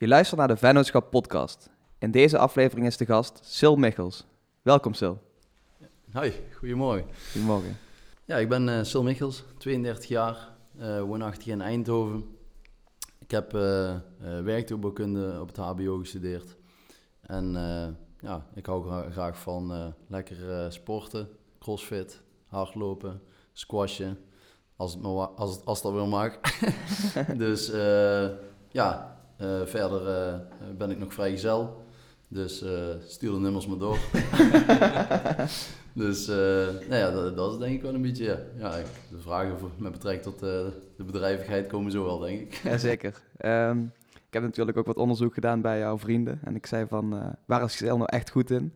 Je luistert naar de Vennootschap podcast. In deze aflevering is de gast Sil Michels. Welkom Sil. Hoi, goedemorgen. Goedemorgen. Ja, ik ben uh, Sil Michels, 32 jaar, uh, woonachtig in Eindhoven. Ik heb uh, werktuigbouwkunde op het HBO gestudeerd. En ja, ik hou graag van lekker sporten, crossfit, hardlopen, squashen, als, het maar, als, het, als dat wel mag. dus ja, verder uh, ben ik nog vrijgezel. Dus uh, stuur de nummers maar door. dus nou ja, dat, dat, is denk ik wel een beetje... Ja, ja de vragen met betrekking tot de bedrijvigheid komen zo wel, denk ik. Jazeker. Um, ik heb natuurlijk ook wat onderzoek gedaan bij jouw vrienden. En ik zei van, waar is Giselle nou echt goed in?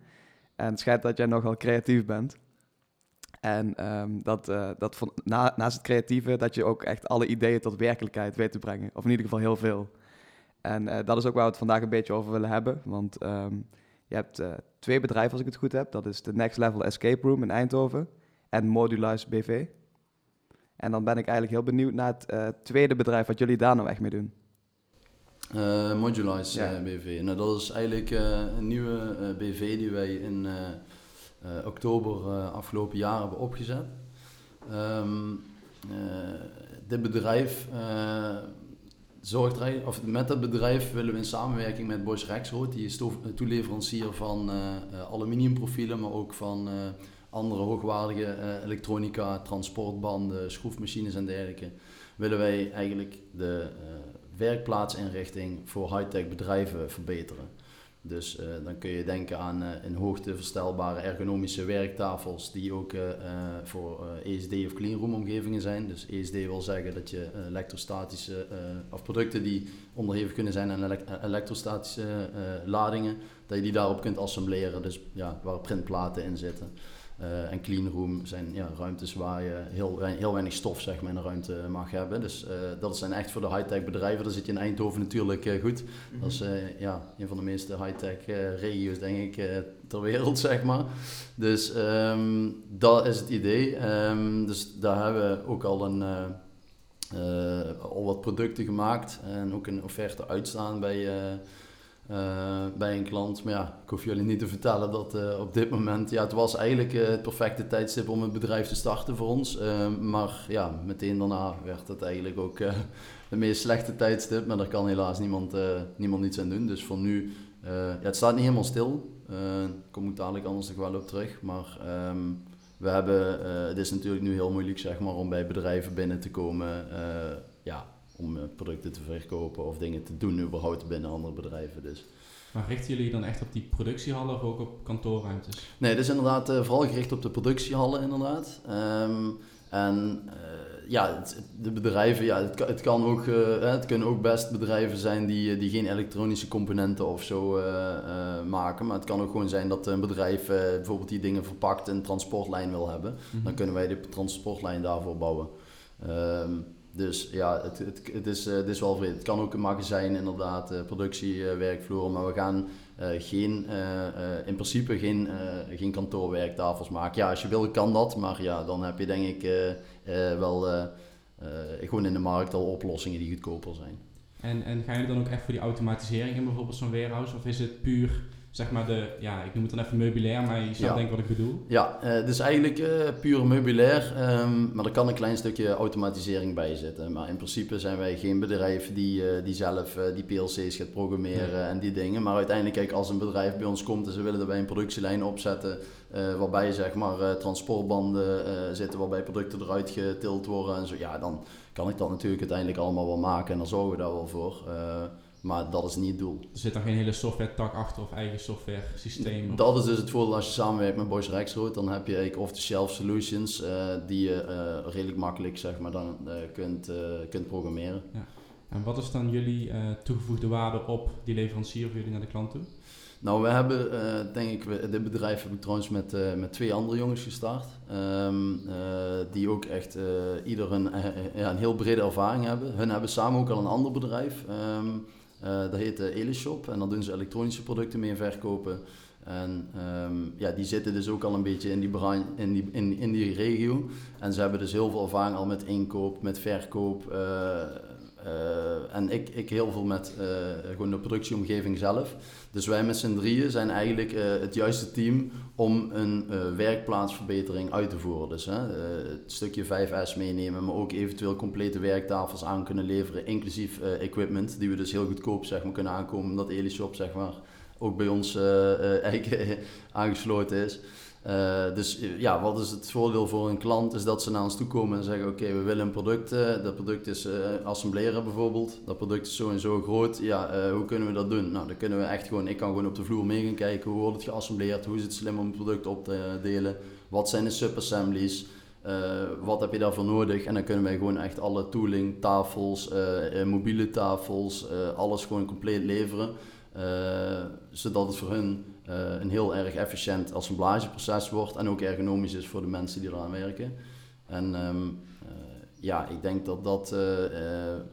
En het schijnt dat jij nogal creatief bent. En um, dat, dat van, na, naast het creatieve, dat je ook echt alle ideeën tot werkelijkheid weet te brengen. Of in ieder geval heel veel. En uh, dat is ook waar we het vandaag een beetje over willen hebben. Want um, je hebt uh, twee bedrijven, als ik het goed heb. Dat is de Next Level Escape Room in Eindhoven en Modulize BV. En dan ben ik eigenlijk heel benieuwd naar het uh, tweede bedrijf, wat jullie daar nou echt mee doen. Modulize ja. BV. Nou, dat is eigenlijk een nieuwe BV die wij in oktober afgelopen jaar hebben opgezet. Um, dit bedrijf zorgt er, of met dat bedrijf willen we in samenwerking met Bosch Rexrood, die is toeleverancier van uh, aluminiumprofielen, maar ook van uh, andere hoogwaardige elektronica, transportbanden, schroefmachines en dergelijke, willen wij eigenlijk de werkplaatsinrichting voor high-tech bedrijven verbeteren. Dus uh, dan kun je denken aan uh, in hoogte verstelbare ergonomische werktafels die ook uh, voor ESD of cleanroom omgevingen zijn. Dus ESD wil zeggen dat je elektrostatische of producten die onderhevig kunnen zijn aan elektrostatische ladingen, dat je die daarop kunt assembleren. Dus ja, waar printplaten in zitten. Uh, en cleanroom zijn ja, ruimtes waar je heel, heel weinig stof zeg maar, in een ruimte mag hebben. Dus uh, dat zijn echt voor de high-tech bedrijven. Daar zit je in Eindhoven natuurlijk uh, goed. Mm -hmm. Dat is ja, een van de meeste high-tech regio's, denk ik, ter wereld, zeg maar. Dus um, dat is het idee. Um, dus daar hebben we ook al, een, al wat producten gemaakt en ook een offerte uitstaan bij uh, bij een klant. Maar ja, ik hoef jullie niet te vertellen dat uh, op dit moment, ja, het was eigenlijk uh, het perfecte tijdstip om het bedrijf te starten voor ons. maar ja, meteen daarna werd het eigenlijk ook de meest slechte tijdstip. Maar daar kan helaas niemand, niemand niets aan doen. Dus voor nu, ja, het staat niet helemaal stil. Daar kom ik dadelijk anders nog wel op terug. Maar um, we hebben, het is natuurlijk nu heel moeilijk zeg maar, om bij bedrijven binnen te komen. ja, om eh, producten te verkopen of dingen te doen überhaupt binnen andere bedrijven. Dus. Maar richten jullie dan echt op die productiehallen of ook op kantoorruimtes? Nee, het is inderdaad uh, vooral gericht op de productiehallen inderdaad. Um, en uh, ja, het, de bedrijven, ja, het, het kan ook, uh, het kunnen ook best bedrijven zijn die, die geen elektronische componenten of zo maken. Maar het kan ook gewoon zijn dat een bedrijf bijvoorbeeld die dingen verpakt een transportlijn wil hebben. Mm Dan kunnen wij de transportlijn daarvoor bouwen. Um, dus ja, het, het, het, is, het is wel vreemd. Het kan ook een magazijn, inderdaad, uh, productiewerkvloer. maar we gaan uh, geen, in principe geen, geen kantoorwerktafels maken. Ja, als je wil kan dat. Maar ja, dan heb je denk ik wel gewoon in de markt al oplossingen die goedkoper zijn. En, en gaan jullie dan ook echt voor die automatisering in bijvoorbeeld zo'n warehouse? Of is het puur zeg maar de, ja, ik noem het dan even meubilair, maar je snapt denk wat ik bedoel. Ja, het is eigenlijk uh, puur meubilair, um, maar er kan een klein stukje automatisering bij zitten. Maar in principe zijn wij geen bedrijf die, uh, die zelf die PLC's gaat programmeren en die dingen. Maar uiteindelijk, kijk, als een bedrijf bij ons komt en ze willen er bij een productielijn opzetten, waarbij zeg maar transportbanden zitten, waarbij producten eruit getild worden en zo, ja, dan kan ik dat natuurlijk uiteindelijk allemaal wel maken en dan zorgen we daar wel voor. Maar dat is niet het doel. Er zit dan geen hele software tak achter of eigen software systeem? Dat is dus het voordeel als je samenwerkt met Boys Rexroad. Dan heb je eigenlijk off-the-shelf solutions uh, die je uh, redelijk makkelijk zeg maar, dan, uh, kunt, kunt programmeren. Ja. En wat is dan jullie toegevoegde waarde op die leverancier voor jullie naar de klant toe? Nou, we hebben, denk ik, dit bedrijf heb ik trouwens met, met twee andere jongens gestart. Um, die ook echt ieder een, ja, een heel brede ervaring hebben. Hun hebben samen ook al een ander bedrijf. Um, uh, dat heet uh, Elishop en dan doen ze elektronische producten mee verkopen. En um, ja, die zitten dus ook al een beetje in die, in, die, in, in die regio. En ze hebben dus heel veel ervaring al met inkoop, met verkoop. Uh, eh, en ik, ik heel veel met eh, gewoon de productieomgeving zelf. Dus wij met z'n drieën zijn eigenlijk eh, het juiste team om een werkplaatsverbetering uit te voeren. Dus het stukje 5S meenemen, maar ook eventueel complete werktafels aan kunnen leveren, inclusief equipment, die we dus heel goedkoop zeg maar, kunnen aankomen, omdat Elishop zeg maar, ook bij ons eh, eh, eigenlijk aangesloten is. Eh, dus eh, ja, wat is het voordeel voor een klant? Is dat ze naar ons toe komen en zeggen: Oké, we willen een product. eh, dat product is eh, assembleren bijvoorbeeld. Dat product is zo en zo groot. Ja, eh, hoe kunnen we dat doen? Nou, dan kunnen we echt gewoon. Ik kan gewoon op de vloer mee gaan kijken hoe wordt het geassembleerd, hoe is het slim om het product op te delen, wat zijn de subassemblies. eh, wat heb je daarvoor nodig? En dan kunnen wij gewoon echt alle tooling, tafels, eh, eh, mobiele tafels, eh, alles gewoon compleet leveren. Eh, zodat het voor hun eh, een heel erg efficiënt assemblageproces wordt en ook ergonomisch is voor de mensen die eraan werken. En ehm, eh, ja, ik denk dat dat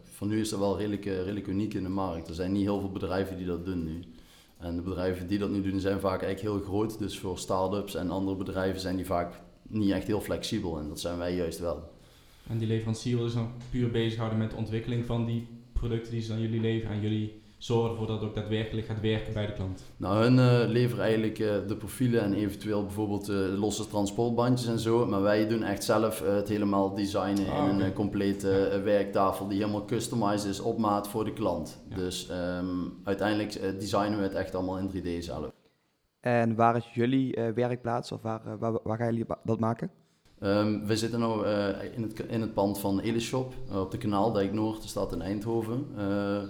voor nu is dat wel redelijk, redelijk uniek in de markt. Er zijn niet heel veel bedrijven die dat doen nu. En de bedrijven die dat nu doen zijn vaak eigenlijk heel groot. Dus voor start-ups en andere bedrijven zijn die vaak niet echt heel flexibel. En dat zijn wij juist wel. En die leverancier wil dus dan puur bezighouden met de ontwikkeling van die producten die ze aan jullie leveren. En jullie zorgen ervoor dat het ook daadwerkelijk gaat werken bij de klant. Nou, hun eh, leveren eigenlijk eh, de profielen en eventueel bijvoorbeeld eh, losse transportbandjes en zo. Maar wij doen echt zelf het helemaal designen Ah, in een complete werktafel die helemaal customized is op maat voor de klant. Ja. Dus ehm, uiteindelijk designen we het echt allemaal in 3D zelf. En waar is jullie eh, werkplaats of waar, waar, waar gaan jullie dat maken? Ehm, we zitten nu eh, in, het, in het pand van Elishop op de Kanaaldijk Noord, de stad in Eindhoven. Eh,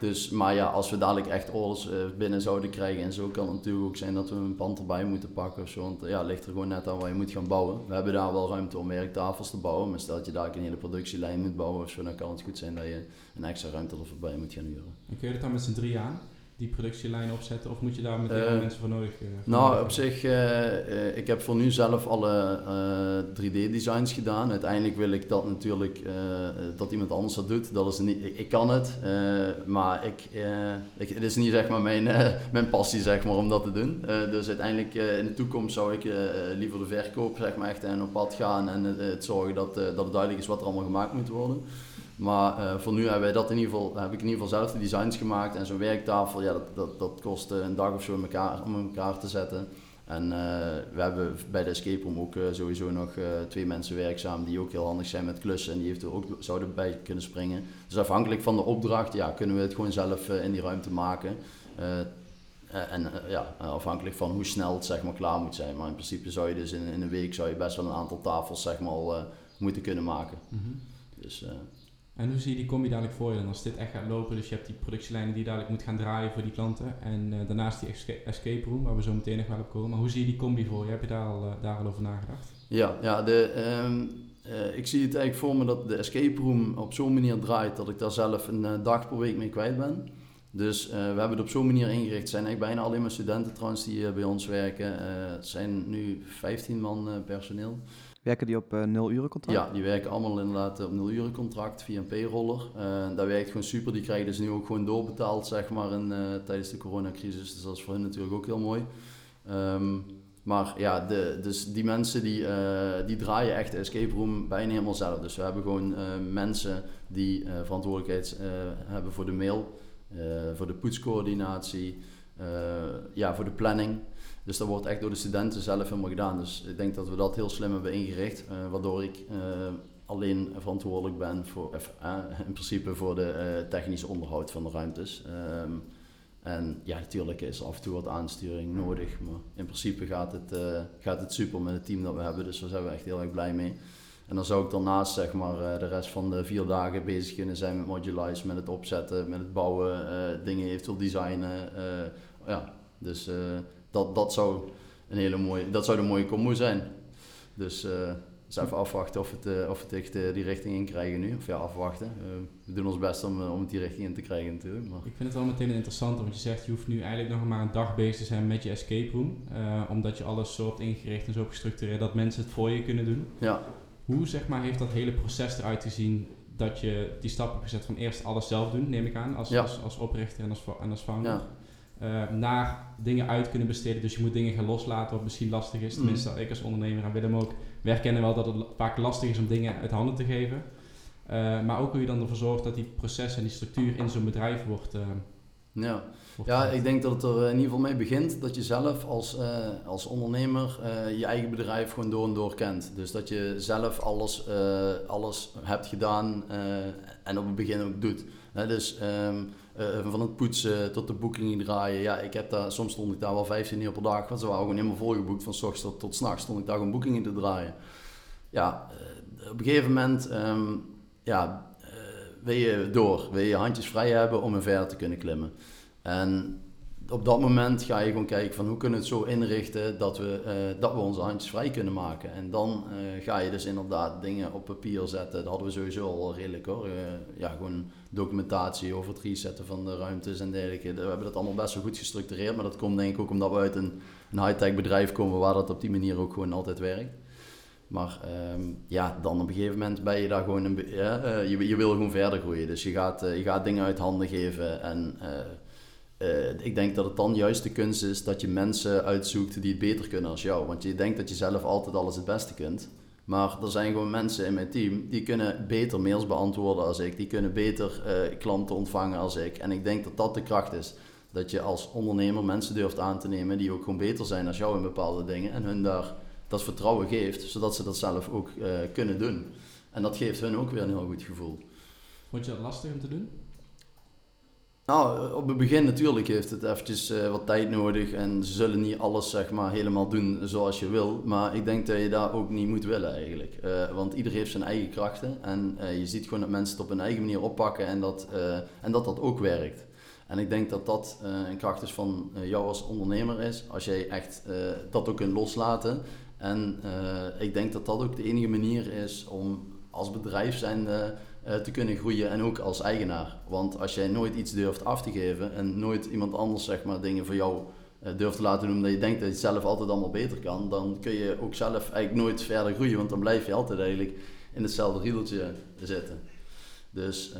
dus, maar ja, als we dadelijk echt orders eh, binnen zouden krijgen en zo, kan het natuurlijk ook zijn dat we een pand erbij moeten pakken of zo. Want ja, het ligt er gewoon net aan waar je moet gaan bouwen. We hebben daar wel ruimte om werktafels te bouwen, maar stel dat je daar een hele productielijn moet bouwen of zo, dan kan het goed zijn dat je een extra ruimte er voorbij moet gaan huren. En kun je dan met z'n drie aan, die productielijn opzetten? Of moet je daar meteen Eh, wel mensen voor nodig eh, voor Nou, op zich, eh, eh, ik heb voor nu zelf alle eh, 3D-designs gedaan. Uiteindelijk wil ik dat natuurlijk, eh, eh, dat iemand anders dat doet. Dat is niet, ik, ik kan het, eh, maar ik, eh, ik, het is niet zeg maar mijn, eh, mijn passie zeg maar, om dat te doen. Eh, dus uiteindelijk eh, in de toekomst zou ik eh, eh, liever de verkoop zeg maar, echt en op pad gaan en eh, het zorgen dat, eh, dat het duidelijk is wat er allemaal gemaakt moet worden. Maar eh, voor nu hebben wij dat in ieder geval, heb ik in ieder geval zelf de designs gemaakt. En zo'n werktafel, ja, dat, dat, dat kost een dag of zo in elkaar, om elkaar te zetten. En eh, we hebben bij de escape room ook eh, sowieso nog twee mensen werkzaam die ook heel handig zijn met klussen. En die heeft er ook zouden bij kunnen springen. Dus afhankelijk van de opdracht ja, kunnen we het gewoon zelf in die ruimte maken. En ja, afhankelijk van hoe snel het zeg maar, klaar moet zijn. Maar in principe zou je dus in, in een week zou je best wel een aantal tafels zeg maar, al moeten kunnen maken. Mhm. Dus, En hoe zie je die combi dadelijk voor je dan als dit echt gaat lopen? Dus je hebt die productielijnen die dadelijk moet gaan draaien voor die klanten. En eh, daarnaast die esca- escape room, waar we zo meteen nog wel op komen. Maar hoe zie je die combi voor je? Heb je daar al, eh, daar al over nagedacht? Ja, ja de, ehm, eh, ik zie het eigenlijk voor me dat de escape room op zo'n manier draait dat ik daar zelf een dag per week mee kwijt ben. Dus we hebben het op zo'n manier ingericht. Het zijn eigenlijk bijna alleen maar studenten trouwens die bij ons werken. Het zijn nu 15 man personeel. Werken die op eh, nul uren contract? Ja, die werken allemaal inderdaad op nul uren contract via een payroller. Eh dat werkt gewoon super. Die krijgen dus nu ook gewoon doorbetaald zeg maar in, eh, tijdens de coronacrisis. Dus dat is voor hen natuurlijk ook heel mooi. Ehm, maar ja, de, dus die mensen die, eh, die draaien echt de escape room bijna helemaal zelf. Dus we hebben gewoon eh, mensen die eh, verantwoordelijkheid eh, hebben voor de mail, eh, voor de poetscoördinatie, eh, ja, voor de planning. Dus dat wordt echt door de studenten zelf helemaal gedaan. Dus ik denk dat we dat heel slim hebben ingericht, eh, waardoor ik eh, alleen verantwoordelijk ben voor, eh, in principe voor de technische onderhoud van de ruimtes. Ehm, en ja, natuurlijk is af en toe wat aansturing nodig, maar in principe gaat het, gaat het super met het team dat we hebben, dus daar zijn we echt heel erg blij mee. En dan zou ik daarnaast zeg maar, de rest van de vier dagen bezig kunnen zijn met Modulize, met het opzetten, met het bouwen, dingen eventueel designen. ja, dus dat, dat, zou een hele mooie, dat zou een mooie combo zijn. Dus eh dus even afwachten of het, eh, of het echt eh, die richting in krijgen nu. Of ja, afwachten. We doen ons best om, om het die richting in te krijgen natuurlijk. Maar Ik vind het wel meteen interessant, want je zegt je hoeft nu eigenlijk nog maar een dag bezig te zijn met je escape room. omdat je alles zo hebt ingericht en zo gestructureerd dat mensen het voor je kunnen doen. ja, Hoe zeg maar, heeft dat hele proces eruit gezien dat je die stap hebt gezet van eerst alles zelf doen, neem ik aan, als, Ja. als, als oprichter en als, en als founder. ja, eh, naar dingen uit kunnen besteden. Dus je moet dingen gaan loslaten wat misschien lastig is. Mm. Tenminste, ik als ondernemer en Willem ook. We herkennen wel dat het vaak lastig is om dingen uit handen te geven. Eh, maar ook hoe je dan ervoor zorgt dat die proces en die structuur in zo'n bedrijf wordt. Uh, ja. ja, ik denk dat het er in ieder geval mee begint dat je zelf als, als ondernemer je eigen bedrijf gewoon door en door kent. Dus dat je zelf alles, alles hebt gedaan en op het begin ook doet. dus um, van het poetsen tot de boekingen draaien. Ja, ik heb daar, soms stond ik daar wel 15 uur per dag, want ze waren gewoon helemaal volgeboekt. Van s ochtends tot, tot s nachts stond ik daar gewoon boekingen te draaien. Ja, op een gegeven moment um, ja, uh, wil je door, wil je handjes vrij hebben om een verder te kunnen klimmen. En op dat moment ga je gewoon kijken van hoe kunnen we het zo inrichten dat we, uh, dat we onze handjes vrij kunnen maken. En dan uh, ga je dus inderdaad dingen op papier zetten. Dat hadden we sowieso al redelijk hoor. Uh, ja, gewoon documentatie over het resetten van de ruimtes en dergelijke. We hebben dat allemaal best wel goed gestructureerd. Maar dat komt denk ik ook omdat we uit een, een high-tech bedrijf komen waar dat op die manier ook gewoon altijd werkt. Maar um, ja, dan op een gegeven moment ben je daar gewoon een ja, je, je wil gewoon verder groeien. Dus je gaat, je gaat dingen uit handen geven. En uh, ik denk dat het dan juist de kunst is dat je mensen uitzoekt die het beter kunnen als jou. Want je denkt dat je zelf altijd alles het beste kunt. Maar er zijn gewoon mensen in mijn team die kunnen beter mails beantwoorden als ik. Die kunnen beter klanten ontvangen als ik. En ik denk dat dat de kracht is. Dat je als ondernemer mensen durft aan te nemen die ook gewoon beter zijn als jou in bepaalde dingen. En hun daar dat vertrouwen geeft, zodat ze dat zelf ook uh, kunnen doen. En dat geeft hun ook weer een heel goed gevoel. Vond je dat lastig om te doen? Nou, op het begin natuurlijk heeft het eventjes uh, wat tijd nodig en ze zullen niet alles zeg maar helemaal doen zoals je wil. Maar ik denk dat je daar ook niet moet willen eigenlijk. Uh, want ieder heeft zijn eigen krachten en je ziet gewoon dat mensen het op hun eigen manier oppakken en dat, en dat dat ook werkt. En ik denk dat dat een kracht is van jou als ondernemer is. Als jij echt dat ook kunt loslaten en ik denk dat dat ook de enige manier is om als bedrijf zijnde uh, te kunnen groeien en ook als eigenaar. Want als jij nooit iets durft af te geven en nooit iemand anders zeg maar, dingen voor jou uh, durft te laten doen omdat je denkt dat je het zelf altijd allemaal beter kan, dan kun je ook zelf eigenlijk nooit verder groeien, want dan blijf je altijd eigenlijk in hetzelfde riedeltje zitten. Dus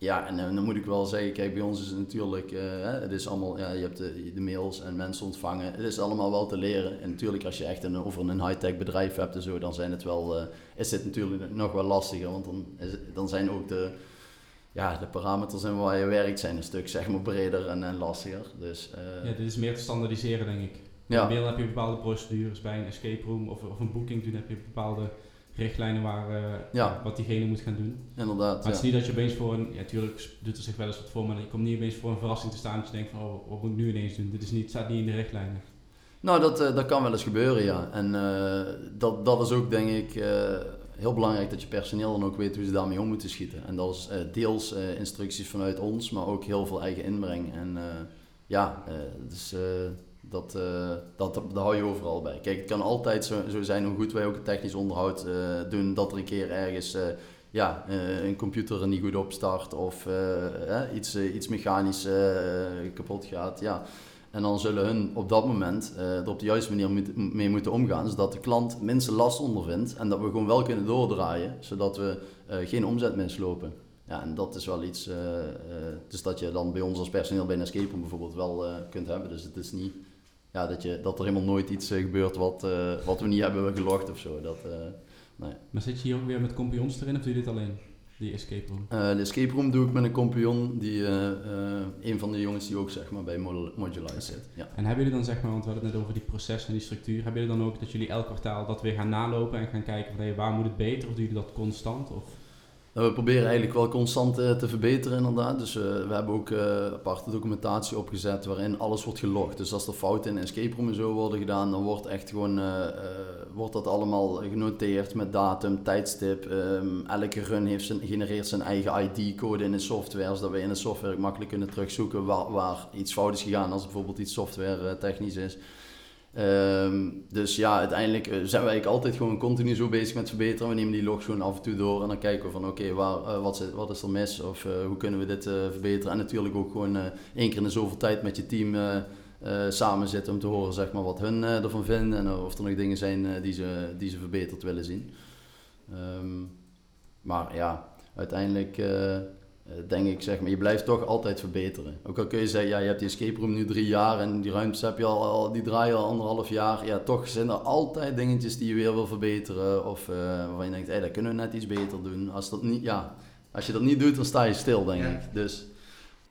ja, en dan moet ik wel zeggen, kijk, bij ons is het natuurlijk, uh, het is allemaal, ja, je hebt de, de, mails en mensen ontvangen. Het is allemaal wel te leren. En natuurlijk, als je echt een, over een high-tech bedrijf hebt en zo, dan zijn het wel, uh, is dit natuurlijk nog wel lastiger. Want dan, is, dan zijn ook de, ja, de parameters en waar je werkt zijn een stuk zeg maar breder en, en lastiger. Dus, uh, ja, dit is meer te standaardiseren, denk ik. Ja. Bij een mail heb je bepaalde procedures, bij een escape room of, of een booking doen heb je bepaalde richtlijnen waar, uh, ja. wat diegene moet gaan doen. Inderdaad. Maar het is niet dat je opeens voor een, ja, natuurlijk doet er zich wel eens wat voor, maar je komt niet opeens voor een verrassing te staan dat je denkt van, oh, wat moet ik nu ineens doen? Dit is niet, staat niet in de richtlijnen. Nou, dat, uh, dat kan wel eens gebeuren, ja. En uh, dat, dat is ook, denk ik, heel belangrijk dat je personeel dan ook weet hoe ze daarmee om moeten schieten. En dat is deels instructies vanuit ons, maar ook heel veel eigen inbreng. En ja, dus dat, uh, dat, dat, hou je overal bij. Kijk, het kan altijd zo, zijn hoe goed wij ook het technisch onderhoud uh, doen, dat er een keer ergens uh, ja, een computer niet goed opstart of iets, iets mechanisch kapot gaat. Ja. En dan zullen hun op dat moment er op de juiste manier mee moeten omgaan, zodat de klant minste last ondervindt en dat we gewoon wel kunnen doordraaien, zodat we geen omzet mislopen. Ja, en dat is wel iets, dus dat je dan bij ons als personeel bij een bijvoorbeeld wel kunt hebben. Dus het is niet ja, dat, je, dat er helemaal nooit iets uh, gebeurt wat, uh, wat we niet hebben gelogd of zo. Dat, uh, nee. Maar zit je hier ook weer met kompions erin of doe je dit alleen? Die escape room? de escape room doe ik met een kompion, die, een van de jongens die ook zeg maar, bij Modulize zit. Ja. En hebben jullie dan, zeg maar, want we hadden het net over die processen en die structuur, hebben jullie dan ook dat jullie elk kwartaal dat weer gaan nalopen en gaan kijken van hey, waar moet het beter of doen jullie dat constant? Of? Nou, we proberen eigenlijk wel constant uh, te verbeteren inderdaad. Dus uh, we hebben ook uh, aparte documentatie opgezet waarin alles wordt gelogd. Dus als er fouten in escape room en zo worden gedaan, dan wordt echt gewoon wordt dat allemaal genoteerd met datum, tijdstip. Um, elke run heeft zijn, genereert zijn eigen ID-code in de software, zodat we in de software makkelijk kunnen terugzoeken waar, waar iets fout is gegaan als bijvoorbeeld iets software technisch is. Um, dus ja, uiteindelijk eh, zijn wij altijd gewoon continu zo bezig met verbeteren. We nemen die logs gewoon af en toe door en dan kijken we van oké, uh, wat, is, wat is er mis of uh, hoe kunnen we dit verbeteren. En natuurlijk ook gewoon één keer in de zoveel tijd met je team samen zitten om te horen zeg maar, wat hun ervan vinden en of er nog dingen zijn die, ze, die ze verbeterd willen zien. Um, maar ja, uiteindelijk denk ik, zeg maar, je blijft toch altijd verbeteren. Ook al kun je zeggen, ja, je hebt die escape room nu drie jaar en die ruimtes heb je al, al die draaien al anderhalf jaar. Ja, toch zijn er altijd dingetjes die je weer wil verbeteren. Of uh, waarvan je denkt, hé, hey, dat kunnen we net iets beter doen. Als, dat niet, ja, als je dat niet doet, dan sta je stil, denk ik. Dus...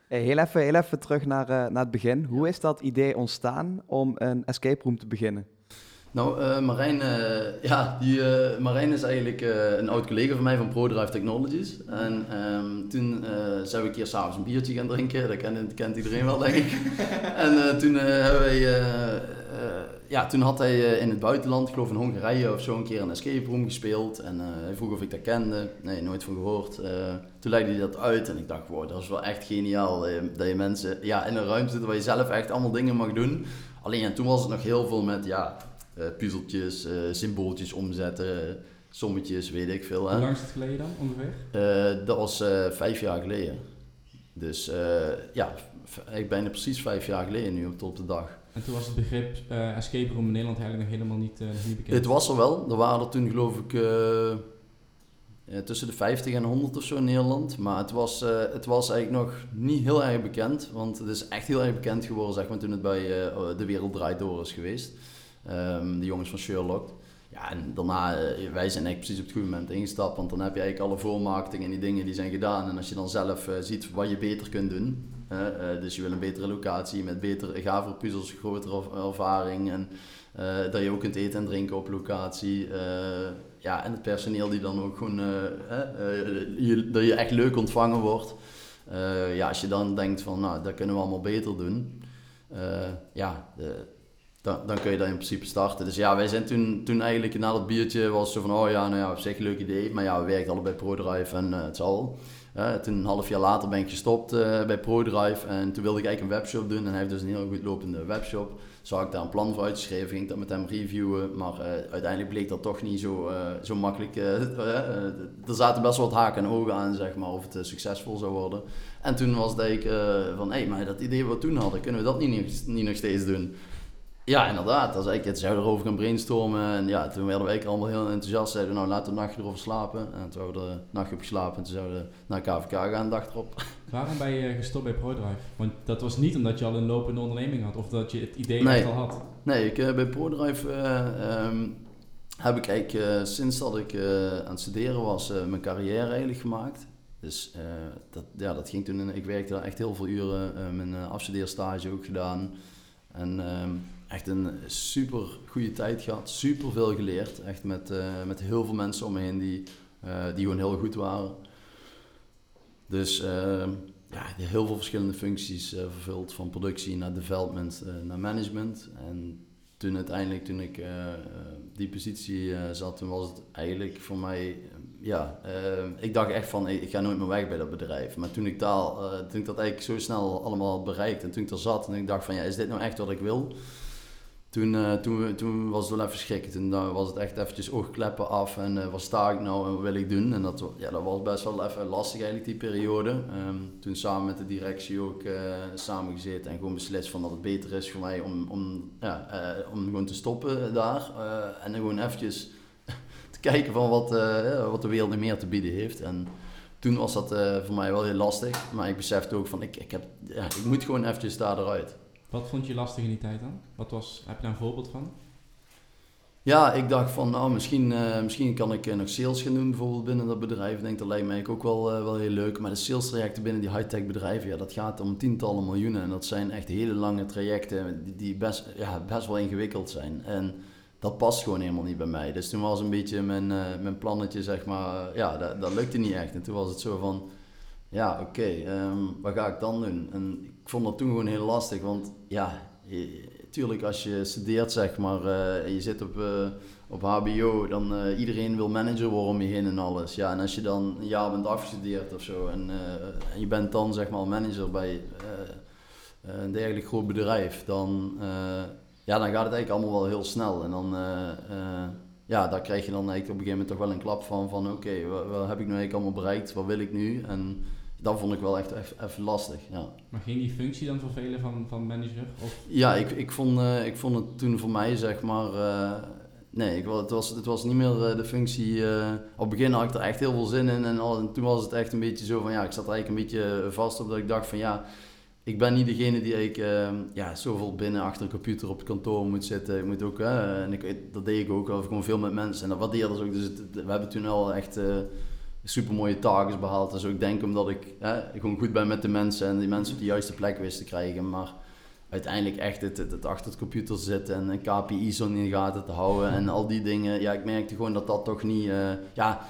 Hey, heel, even, heel even terug naar, uh, naar het begin. Hoe is dat idee ontstaan om een escape room te beginnen? Nou, uh, Marijn, uh, ja, die, uh, Marijn is eigenlijk een oud collega van mij van ProDrive Technologies. En um, toen zijn we een keer s'avonds een biertje gaan drinken. Dat kent, kent iedereen wel, denk ik. en toen hebben wij, ja, toen had hij in het buitenland, ik geloof in Hongarije of zo, een keer een escape room gespeeld. En hij vroeg of ik dat kende. Nee, nooit van gehoord. toen legde hij dat uit en ik dacht, wow, dat is wel echt geniaal. dat je mensen ja, in een ruimte zit waar je zelf echt allemaal dingen mag doen. Alleen toen was het nog heel veel met, ja, puzzeltjes, uh, symbooltjes omzetten, sommetjes, weet ik veel. Hè? Hoe lang is het geleden dan ongeveer? Uh, dat was vijf jaar geleden. Dus ja, ik ben er precies vijf jaar geleden nu tot op de dag. En toen was het begrip escape room in Nederland eigenlijk nog helemaal niet, niet bekend? Het was er wel. Er waren er toen geloof ik tussen de 50 en 100 of zo in Nederland. Maar het was, het was eigenlijk nog niet heel erg bekend. Want het is echt heel erg bekend geworden zeg maar, toen het bij De Wereld Draait Door is geweest. Um, de jongens van Sherlock. Ja, en daarna, uh, wij zijn eigenlijk precies op het goede moment ingestapt, want dan heb je eigenlijk alle voormarketing en die dingen die zijn gedaan. En als je dan zelf uh, ziet wat je beter kunt doen, uh, dus je wil een betere locatie met betere, gavere puzzels, grotere ervaring en dat je ook kunt eten en drinken op locatie. ja, en het personeel die dan ook gewoon, dat je echt leuk ontvangen wordt. ja, als je dan denkt van, nou, dat kunnen we allemaal beter doen. ja, dan, dan kun je dat in principe starten. Dus ja, wij zijn toen, toen eigenlijk na dat biertje was zo van, oh ja, nou ja, op zich een leuk idee. Maar ja, we werkten allebei ProDrive en uh, het zal. Uh, toen een half jaar later ben ik gestopt uh, bij ProDrive en toen wilde ik eigenlijk een webshop doen. En hij heeft dus een heel goed lopende webshop. Zou ik daar een plan voor uitgeschreven, ging ik dat met hem reviewen. Maar uiteindelijk bleek dat toch niet zo, zo makkelijk. er zaten best wel wat haken en ogen aan, zeg maar, of het succesvol zou worden. En toen was dat ik van, hé, hey, maar dat idee wat we toen hadden, kunnen we dat niet, niet nog steeds doen? Ja, inderdaad. Als ik het zou erover gaan brainstormen. En ja, toen werden we allemaal heel enthousiast. Zeiden nou, laten we een nachtje erover slapen. En toen hebben we een nachtje op geslapen. En toen zouden we naar KVK gaan, een dag erop. Waarom ben je gestopt bij ProDrive? Want dat was niet omdat je al een lopende onderneming had. Of dat je het idee nee. al had. Nee, ik, uh, bij ProDrive uh, um, heb ik eigenlijk uh, sinds dat ik aan het studeren was, mijn carrière eigenlijk gemaakt. Dus dat, ja, dat ging toen, ik werkte daar echt heel veel uren, mijn afstudeerstage ook gedaan. En um, echt een super goede tijd gehad, super veel geleerd. Echt met, uh, met heel veel mensen om me heen die, uh, die gewoon heel goed waren. Dus uh, ja, heel veel verschillende functies eh, vervuld, van productie naar development naar management. En toen uiteindelijk, toen ik die positie zat, toen was het eigenlijk voor mij, ja, ik dacht echt van, ik ga nooit meer weg bij dat bedrijf. Maar toen ik, daar, toen ik dat eigenlijk zo snel allemaal bereikt en toen ik er zat en ik dacht van, ja, is dit nou echt wat ik wil? Toen, uh, toen, toen was het wel even schrikken. Toen was het echt eventjes oogkleppen af en uh, wat sta ik nou en wat wil ik doen. En dat, ja, dat was best wel even lastig eigenlijk die periode. Um, toen samen met de directie ook samengezeten en gewoon beslist van dat het beter is voor mij om, om, ja, om gewoon te stoppen daar. en gewoon eventjes te kijken van wat, wat de wereld meer te bieden heeft. En toen was dat voor mij wel heel lastig. Maar ik besefte ook van ik, ik, heb, ja, ik moet gewoon eventjes daar eruit. Wat vond je lastig in die tijd dan? Wat was, heb je daar een voorbeeld van? Ja, ik dacht van, nou, misschien, uh, misschien kan ik uh, nog sales gaan doen bijvoorbeeld binnen dat bedrijf. Ik denk, dat lijkt mij ook wel, uh, wel heel leuk. Maar de sales trajecten binnen die high-tech bedrijven, ja, dat gaat om tientallen miljoenen. En dat zijn echt hele lange trajecten die, die best, ja, best wel ingewikkeld zijn. En dat past gewoon helemaal niet bij mij. Dus toen was een beetje mijn, mijn plannetje, zeg maar, ja, dat, dat lukte niet echt. En toen was het zo van, ja, oké, ehm, wat ga ik dan doen? En ik vond dat toen gewoon heel lastig, want ja, tuurlijk als je studeert zeg maar, uh, en je zit op, uh, op HBO, dan uh, iedereen wil manager worden om je heen en alles. Ja, en als je dan een jaar bent afgestudeerd of zo en, je bent dan zeg maar manager bij een dergelijk groot bedrijf, dan, ja, dan gaat het eigenlijk allemaal wel heel snel. En dan, ja, daar krijg je dan eigenlijk op een gegeven moment toch wel een klap van, van oké, wat, wat, heb ik nu eigenlijk allemaal bereikt, wat wil ik nu? En, dat vond ik wel echt even lastig. Ja. Maar ging die functie dan vervelen van, van manager? Of? Ja, ik, ik, vond, uh, ik vond het toen voor mij, zeg maar, uh, nee ik, het, was, het was niet meer de functie. op het begin had ik er echt heel veel zin in. En, al, en toen was het echt een beetje zo van ja, ik zat eigenlijk een beetje vast op dat ik dacht van ja ik ben niet degene die ik, ja, zoveel binnen achter een computer op het kantoor moet zitten. Ik moet ook, en ik, dat deed ik ook wel, gewoon veel met mensen. En dat waardeerde ze ook. Dus we hebben toen al echt super mooie targets behaald. Dus ik denk omdat ik gewoon goed ben met de mensen en die mensen op de juiste plek wist te krijgen. Maar uiteindelijk echt het, achter het computer zitten en een KPI's in de gaten te houden en al die dingen. Ja, ik merkte gewoon dat dat toch niet, uh, ja,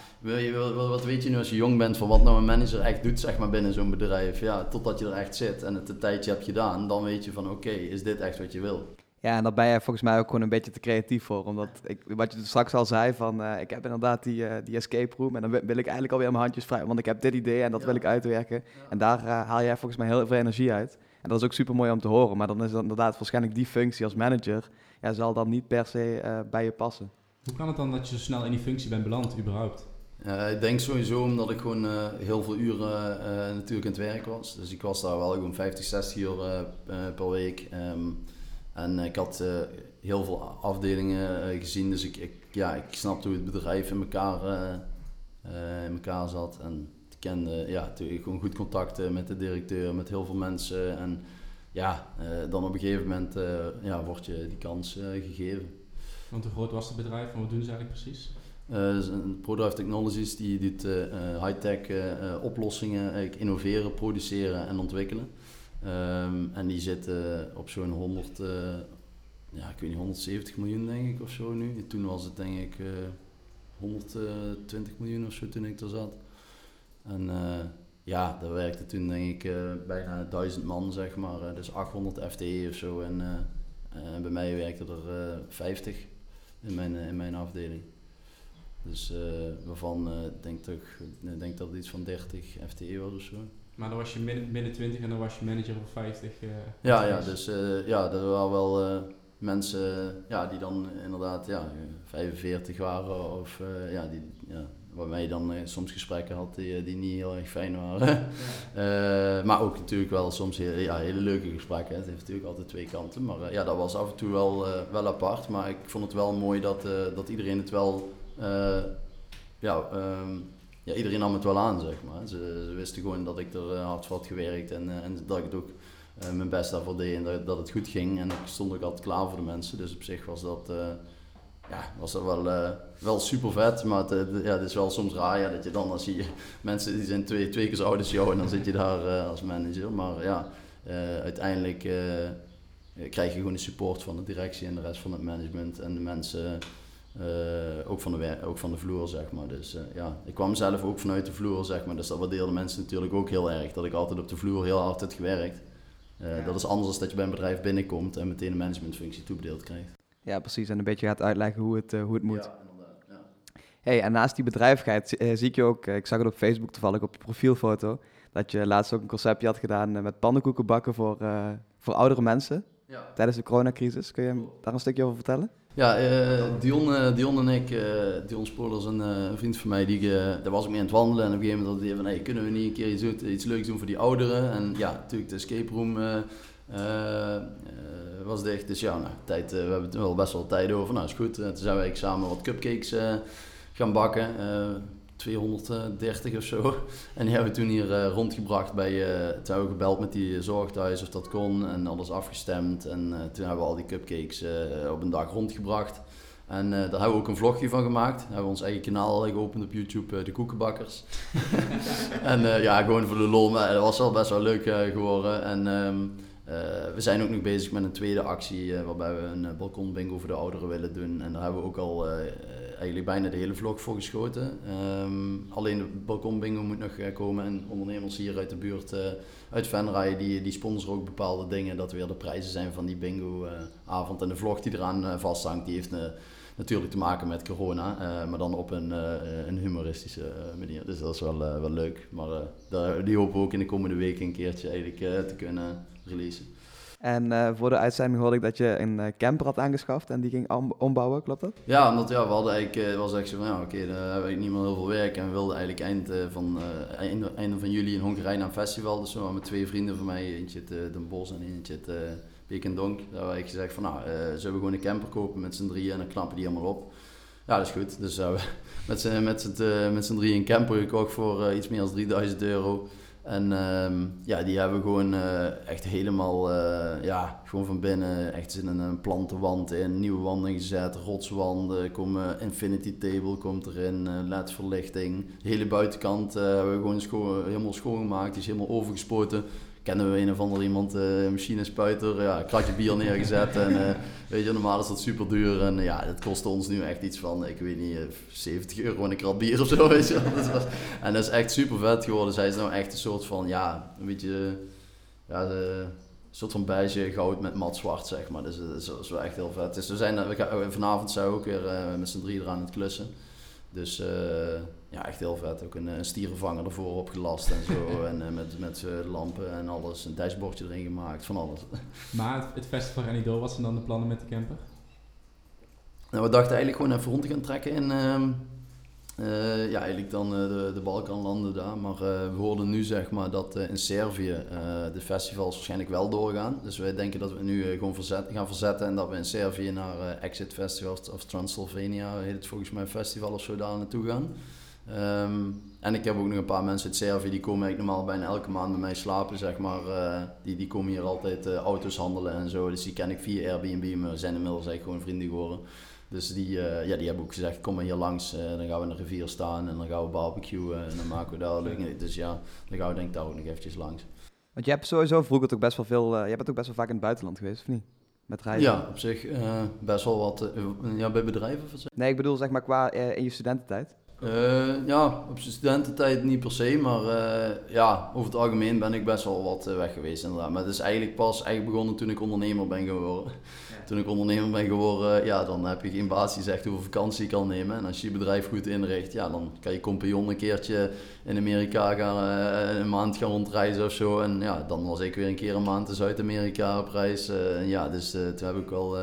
wat weet je nu als je jong bent van wat nou een manager echt doet zeg maar binnen zo'n bedrijf. Ja, totdat je er echt zit en het een tijdje hebt gedaan, dan weet je van oké, is dit echt wat je wil. Ja, en daar ben je volgens mij ook gewoon een beetje te creatief voor. Omdat, ik, wat je straks al zei, van uh, ik heb inderdaad die, uh, die escape room. En dan wil ik eigenlijk alweer mijn handjes vrij. Want ik heb dit idee en dat wil ik uitwerken. En daar uh, haal jij volgens mij heel veel energie uit. En dat is ook super mooi om te horen. Maar dan is dat inderdaad waarschijnlijk die functie als manager, ja, zal dan niet per se uh, bij je passen. Hoe kan het dan dat je zo snel in die functie bent beland, überhaupt? Uh, ik denk sowieso omdat ik gewoon uh, heel veel uren natuurlijk in het werk was. Dus ik was daar wel gewoon 50, 60 uur per week. Um, en ik had heel veel afdelingen gezien. Dus ik, ik, ja, ik snapte hoe het bedrijf in elkaar, in elkaar zat. En kende ja, natuurlijk gewoon goed contact met de directeur, met heel veel mensen. En ja, uh, dan op een gegeven moment uh, ja, wordt je die kans uh, gegeven. Want hoe groot was het bedrijf en wat doen ze eigenlijk precies? dus ProDrive Technologies die doet high-tech oplossingen, innoveren, produceren en ontwikkelen. Um, en die zitten op zo'n 100, ja, ik weet niet, 170 miljoen denk ik of zo nu. Toen was het denk ik 120 miljoen of zo toen ik er zat. En uh, ja, daar werkte toen denk ik uh, bijna duizend man, zeg maar. Uh, dus 800 FTE of zo. En bij mij werkte er 50 in mijn, in mijn afdeling. Dus waarvan denk ik denk dat het iets van 30 FTE was of zo. Maar dan was je midden, midden 20 en dan was je manager van 50. ja, ja, dus ja, er waren wel mensen ja, die dan inderdaad ja, 45 waren of ja, die, ja, waarmee je dan uh, soms gesprekken had die, eh, die niet heel erg fijn waren. uh, maar ook natuurlijk wel soms heel, ja, hele leuke gesprekken. Het heeft natuurlijk altijd twee kanten. Maar ja, dat was af en toe wel, wel apart. Maar ik vond het wel mooi dat, dat iedereen het wel... ja, um, ja, iedereen nam het wel aan, zeg maar. Ze, ze wisten gewoon dat ik er hard voor had gewerkt en, en dat ik ook mijn best daarvoor deed en dat, het goed ging. En ik stond ook altijd klaar voor de mensen. Dus op zich was dat ja, was wel, wel super vet. Maar het, ja, het is wel soms raar ja, dat je dan, als je mensen die zijn twee, twee keer zo oud als jou en dan zit je daar als manager. Maar ja, uiteindelijk krijg je gewoon de support van de directie en de rest van het management en de mensen. Ook, van de ook van de vloer, zeg maar. Dus ja, ik kwam zelf ook vanuit de vloer, zeg maar. Dus dat waardeerden mensen natuurlijk ook heel erg. Dat ik altijd op de vloer heel hard heb gewerkt. Ja. Dat is anders dan dat je bij een bedrijf binnenkomt en meteen een managementfunctie toebedeeld krijgt. Ja, precies. En een beetje gaat uitleggen hoe het, hoe het moet. Ja, inderdaad. Ja. Hey, en naast die bedrijvigheid zie ik je ook, ik zag het op Facebook toevallig op je profielfoto, dat je laatst ook een conceptje had gedaan met pannenkoeken bakken voor, voor oudere mensen ja. tijdens de coronacrisis. Kun je daar een stukje over vertellen? Ja, Dion, Dion en ik, Dion Spoorder is een vriend van mij, die, daar was ik mee aan het wandelen en op een gegeven moment had hij van, hey, kunnen we niet een keer iets, iets leuks doen voor die ouderen? En ja, natuurlijk de escape room was dicht. Dus ja, nou, tijd, uh, we hebben er wel best wel tijd over. Nou, is goed. Uh, toen zijn wij samen wat cupcakes uh, gaan bakken. 230 of zo. En die hebben we toen hier rondgebracht bij... toen hebben we gebeld met die zorgthuis of dat kon. En alles afgestemd. En toen hebben we al die cupcakes op een dag rondgebracht. En daar hebben we ook een vlogje van gemaakt. hebben we ons eigen kanaal geopend op YouTube, De Koekenbakkers. en ja, gewoon voor de lol. Maar dat was wel best wel leuk geworden. En... Uh, we zijn ook nog bezig met een tweede actie uh, waarbij we een uh, balkonbingo voor de ouderen willen doen. En daar hebben we ook al eigenlijk bijna de hele vlog voor geschoten. Um, alleen de balkonbingo moet nog komen en ondernemers hier uit de buurt, uit Venray, die, die sponsoren ook bepaalde dingen. Dat weer de prijzen zijn van die bingo avond. En de vlog die eraan vasthangt, die heeft natuurlijk te maken met corona. maar dan op een, een humoristische manier. Dus dat is wel, wel leuk. Maar die hopen we ook in de komende weken een keertje eigenlijk te kunnen releasen. En uh, voor de uitzending hoorde ik dat je een uh, camper had aangeschaft en die ging ombouwen, klopt dat? Ja, omdat ja, we hadden eigenlijk, uh, was echt zo van, ja, oké, dan hebben we niet meer heel veel werk en we wilden eigenlijk eind, van, einde, einde van juli in Hongarije naar festival. Dus we met twee vrienden van mij, eentje uit Den Bosch en eentje uit Peek en Donk. Daar hebben wij gezegd van, nou, zullen we gewoon een camper kopen met z'n drieën en dan knappen die allemaal op. Ja, dat is goed. Dus uh, met z'n drieën een camper gekocht voor iets meer dan 3000 euro. En ehm, ja, die hebben gewoon echt helemaal, ja, gewoon van binnen echt in een plantenwand in, nieuwe wanden gezet, rotswanden, komen infinity table komt erin, ledverlichting. De hele buitenkant hebben we gewoon helemaal schoongemaakt, die is helemaal overgespoten kennen we een of ander iemand, uh, machinespuiter, ja, kratje bier neergezet. en uh, weet je, normaal is dat super duur. En ja, dat kostte ons nu echt iets van, ik weet niet, 70 euro een krat bier of zo. Weet je. Dat was, en dat is echt super vet geworden. Zij is nou echt een soort van, ja, een beetje, ja, de, een soort van beige goud met mat zwart, zeg maar. Dus dat is, wel echt heel vet. Dus we zijn, we gaan, vanavond zijn we ook weer met z'n drie eraan het klussen. Dus ja, echt heel vet. Ook een, een stierenvanger ervoor opgelast en zo. en uh, met, met lampen en alles. Een dashboardje erin gemaakt, van alles. Maar het, het festival Renido, wat zijn dan de plannen met de camper? Nou, we dachten eigenlijk gewoon even rond te gaan trekken in... Uh, uh, ja, eigenlijk dan de, de Balkanlanden daar. Maar we hoorden nu zeg maar dat in Servië de festivals waarschijnlijk wel doorgaan. Dus wij denken dat we nu gewoon verzet, gaan verzetten en dat we in Servië naar Exit Festival of Transylvania, heet het volgens mij, festival of zo daar naartoe gaan. Ehm, en ik heb ook nog een paar mensen uit Servië, die komen eigenlijk normaal bijna elke maand bij mij slapen, zeg maar. Uh, die, die komen hier altijd uh, auto's handelen en zo. Dus die ken ik via Airbnb, maar zijn inmiddels eigenlijk gewoon vrienden geworden. Dus die, uh, ja, die hebben ook gezegd, kom maar hier langs, dan gaan we in de rivier staan en dan gaan we barbecuen en dan maken we daar leuk. Dus ja, dan gaan we denk ik daar ook nog eventjes langs. Want je hebt sowieso vroeger ook best wel veel, je bent ook best wel vaak in het buitenland geweest, of niet? Met reizen? Ja, op zich best wel wat, ja, bij bedrijven? Nee, ik bedoel zeg maar qua in je studententijd. Uh, ja, op zijn studententijd niet per se, maar uh, ja, over het algemeen ben ik best wel wat uh, weg geweest inderdaad. Maar het is eigenlijk pas eigenlijk begonnen toen ik ondernemer ben geworden. Ja. Toen ik ondernemer ben geworden, ja, dan heb je geen baas die zegt hoeveel vakantie je kan nemen. En als je je bedrijf goed inricht, ja, dan kan je compagnon een keertje in Amerika gaan, een maand gaan rondreizen of zo. En ja, dan was ik weer een keer een maand in Zuid-Amerika op reis. ja, dus toen heb ik wel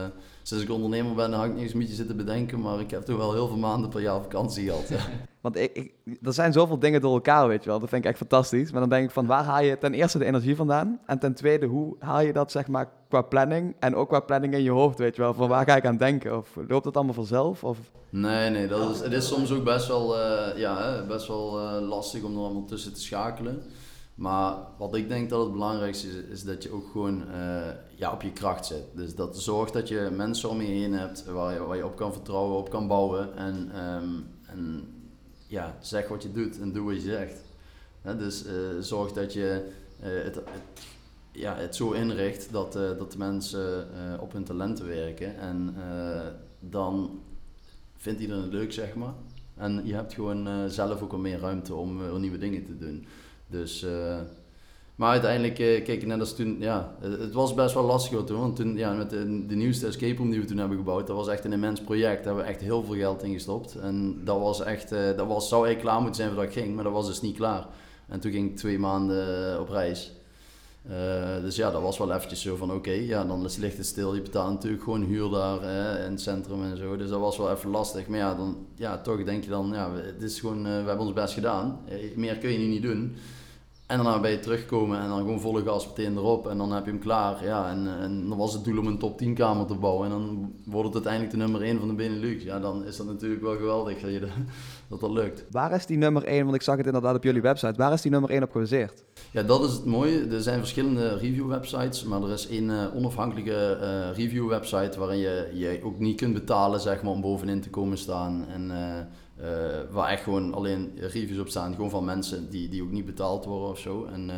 sinds ik ondernemer ben, had ik niet eens een beetje zitten bedenken, maar ik heb toch wel heel veel maanden per jaar vakantie gehad. Ja. Want ik, ik, er zijn zoveel dingen door elkaar, weet je wel. Dat vind ik echt fantastisch. Maar dan denk ik van, waar haal je ten eerste de energie vandaan? En ten tweede, hoe haal je dat, zeg maar, qua planning? En ook qua planning in je hoofd, weet je wel. Van waar ga ik aan denken? Of loopt dat allemaal vanzelf? Of... Nee, nee. Dat is, het is soms ook best wel, uh, ja, best wel uh, lastig om er allemaal tussen te schakelen. Maar wat ik denk dat het belangrijkste is, is dat je ook gewoon uh, ja, op je kracht zit. Dus dat zorgt dat je mensen om je heen hebt waar je, waar je op kan vertrouwen, op kan bouwen. En, um, en ja, zeg wat je doet en doe wat je zegt. dus uh, zorg dat je het, het, ja, het zo inricht dat, dat de mensen op hun talenten werken. En dan vindt iedereen het leuk, zeg maar. En je hebt gewoon zelf ook al meer ruimte om nieuwe dingen te doen. Dus, uh, maar uiteindelijk, uh, kijk, net als toen, ja, het, was best wel lastig toen. Want toen, ja, met de, nieuwste escape room die we toen hebben gebouwd, dat was echt een immens project. Daar hebben we echt heel veel geld in gestopt. En dat was echt, uh, dat was, zou eigenlijk klaar moeten zijn voordat ik ging, maar dat was dus niet klaar. En toen ging ik twee maanden op reis. Dus ja, dat was wel eventjes zo van oké, ja, dan ligt het stil. Je betaalt natuurlijk gewoon huur daar in het centrum en zo. Dus dat was wel even lastig. Maar ja, dan, ja toch denk je dan, ja, het is gewoon, we hebben ons best gedaan. meer kun je nu niet doen. En daarna ben je terugkomen en dan gewoon volle gas meteen erop. En dan heb je hem klaar. Ja, en, en dan was het doel om een top 10 kamer te bouwen. En dan wordt het uiteindelijk de nummer 1 van de Benelux. Ja, dan is dat natuurlijk wel geweldig dat je de, dat, dat lukt. Waar is die nummer 1? Want ik zag het inderdaad op jullie website. Waar is die nummer 1 op gebaseerd? Ja, dat is het mooie. Er zijn verschillende review websites. Maar er is één uh, onafhankelijke uh, review website waarin je, je ook niet kunt betalen zeg maar, om bovenin te komen staan. En... Uh, uh, waar echt gewoon alleen reviews op staan, gewoon van mensen die, die ook niet betaald worden of zo. En uh,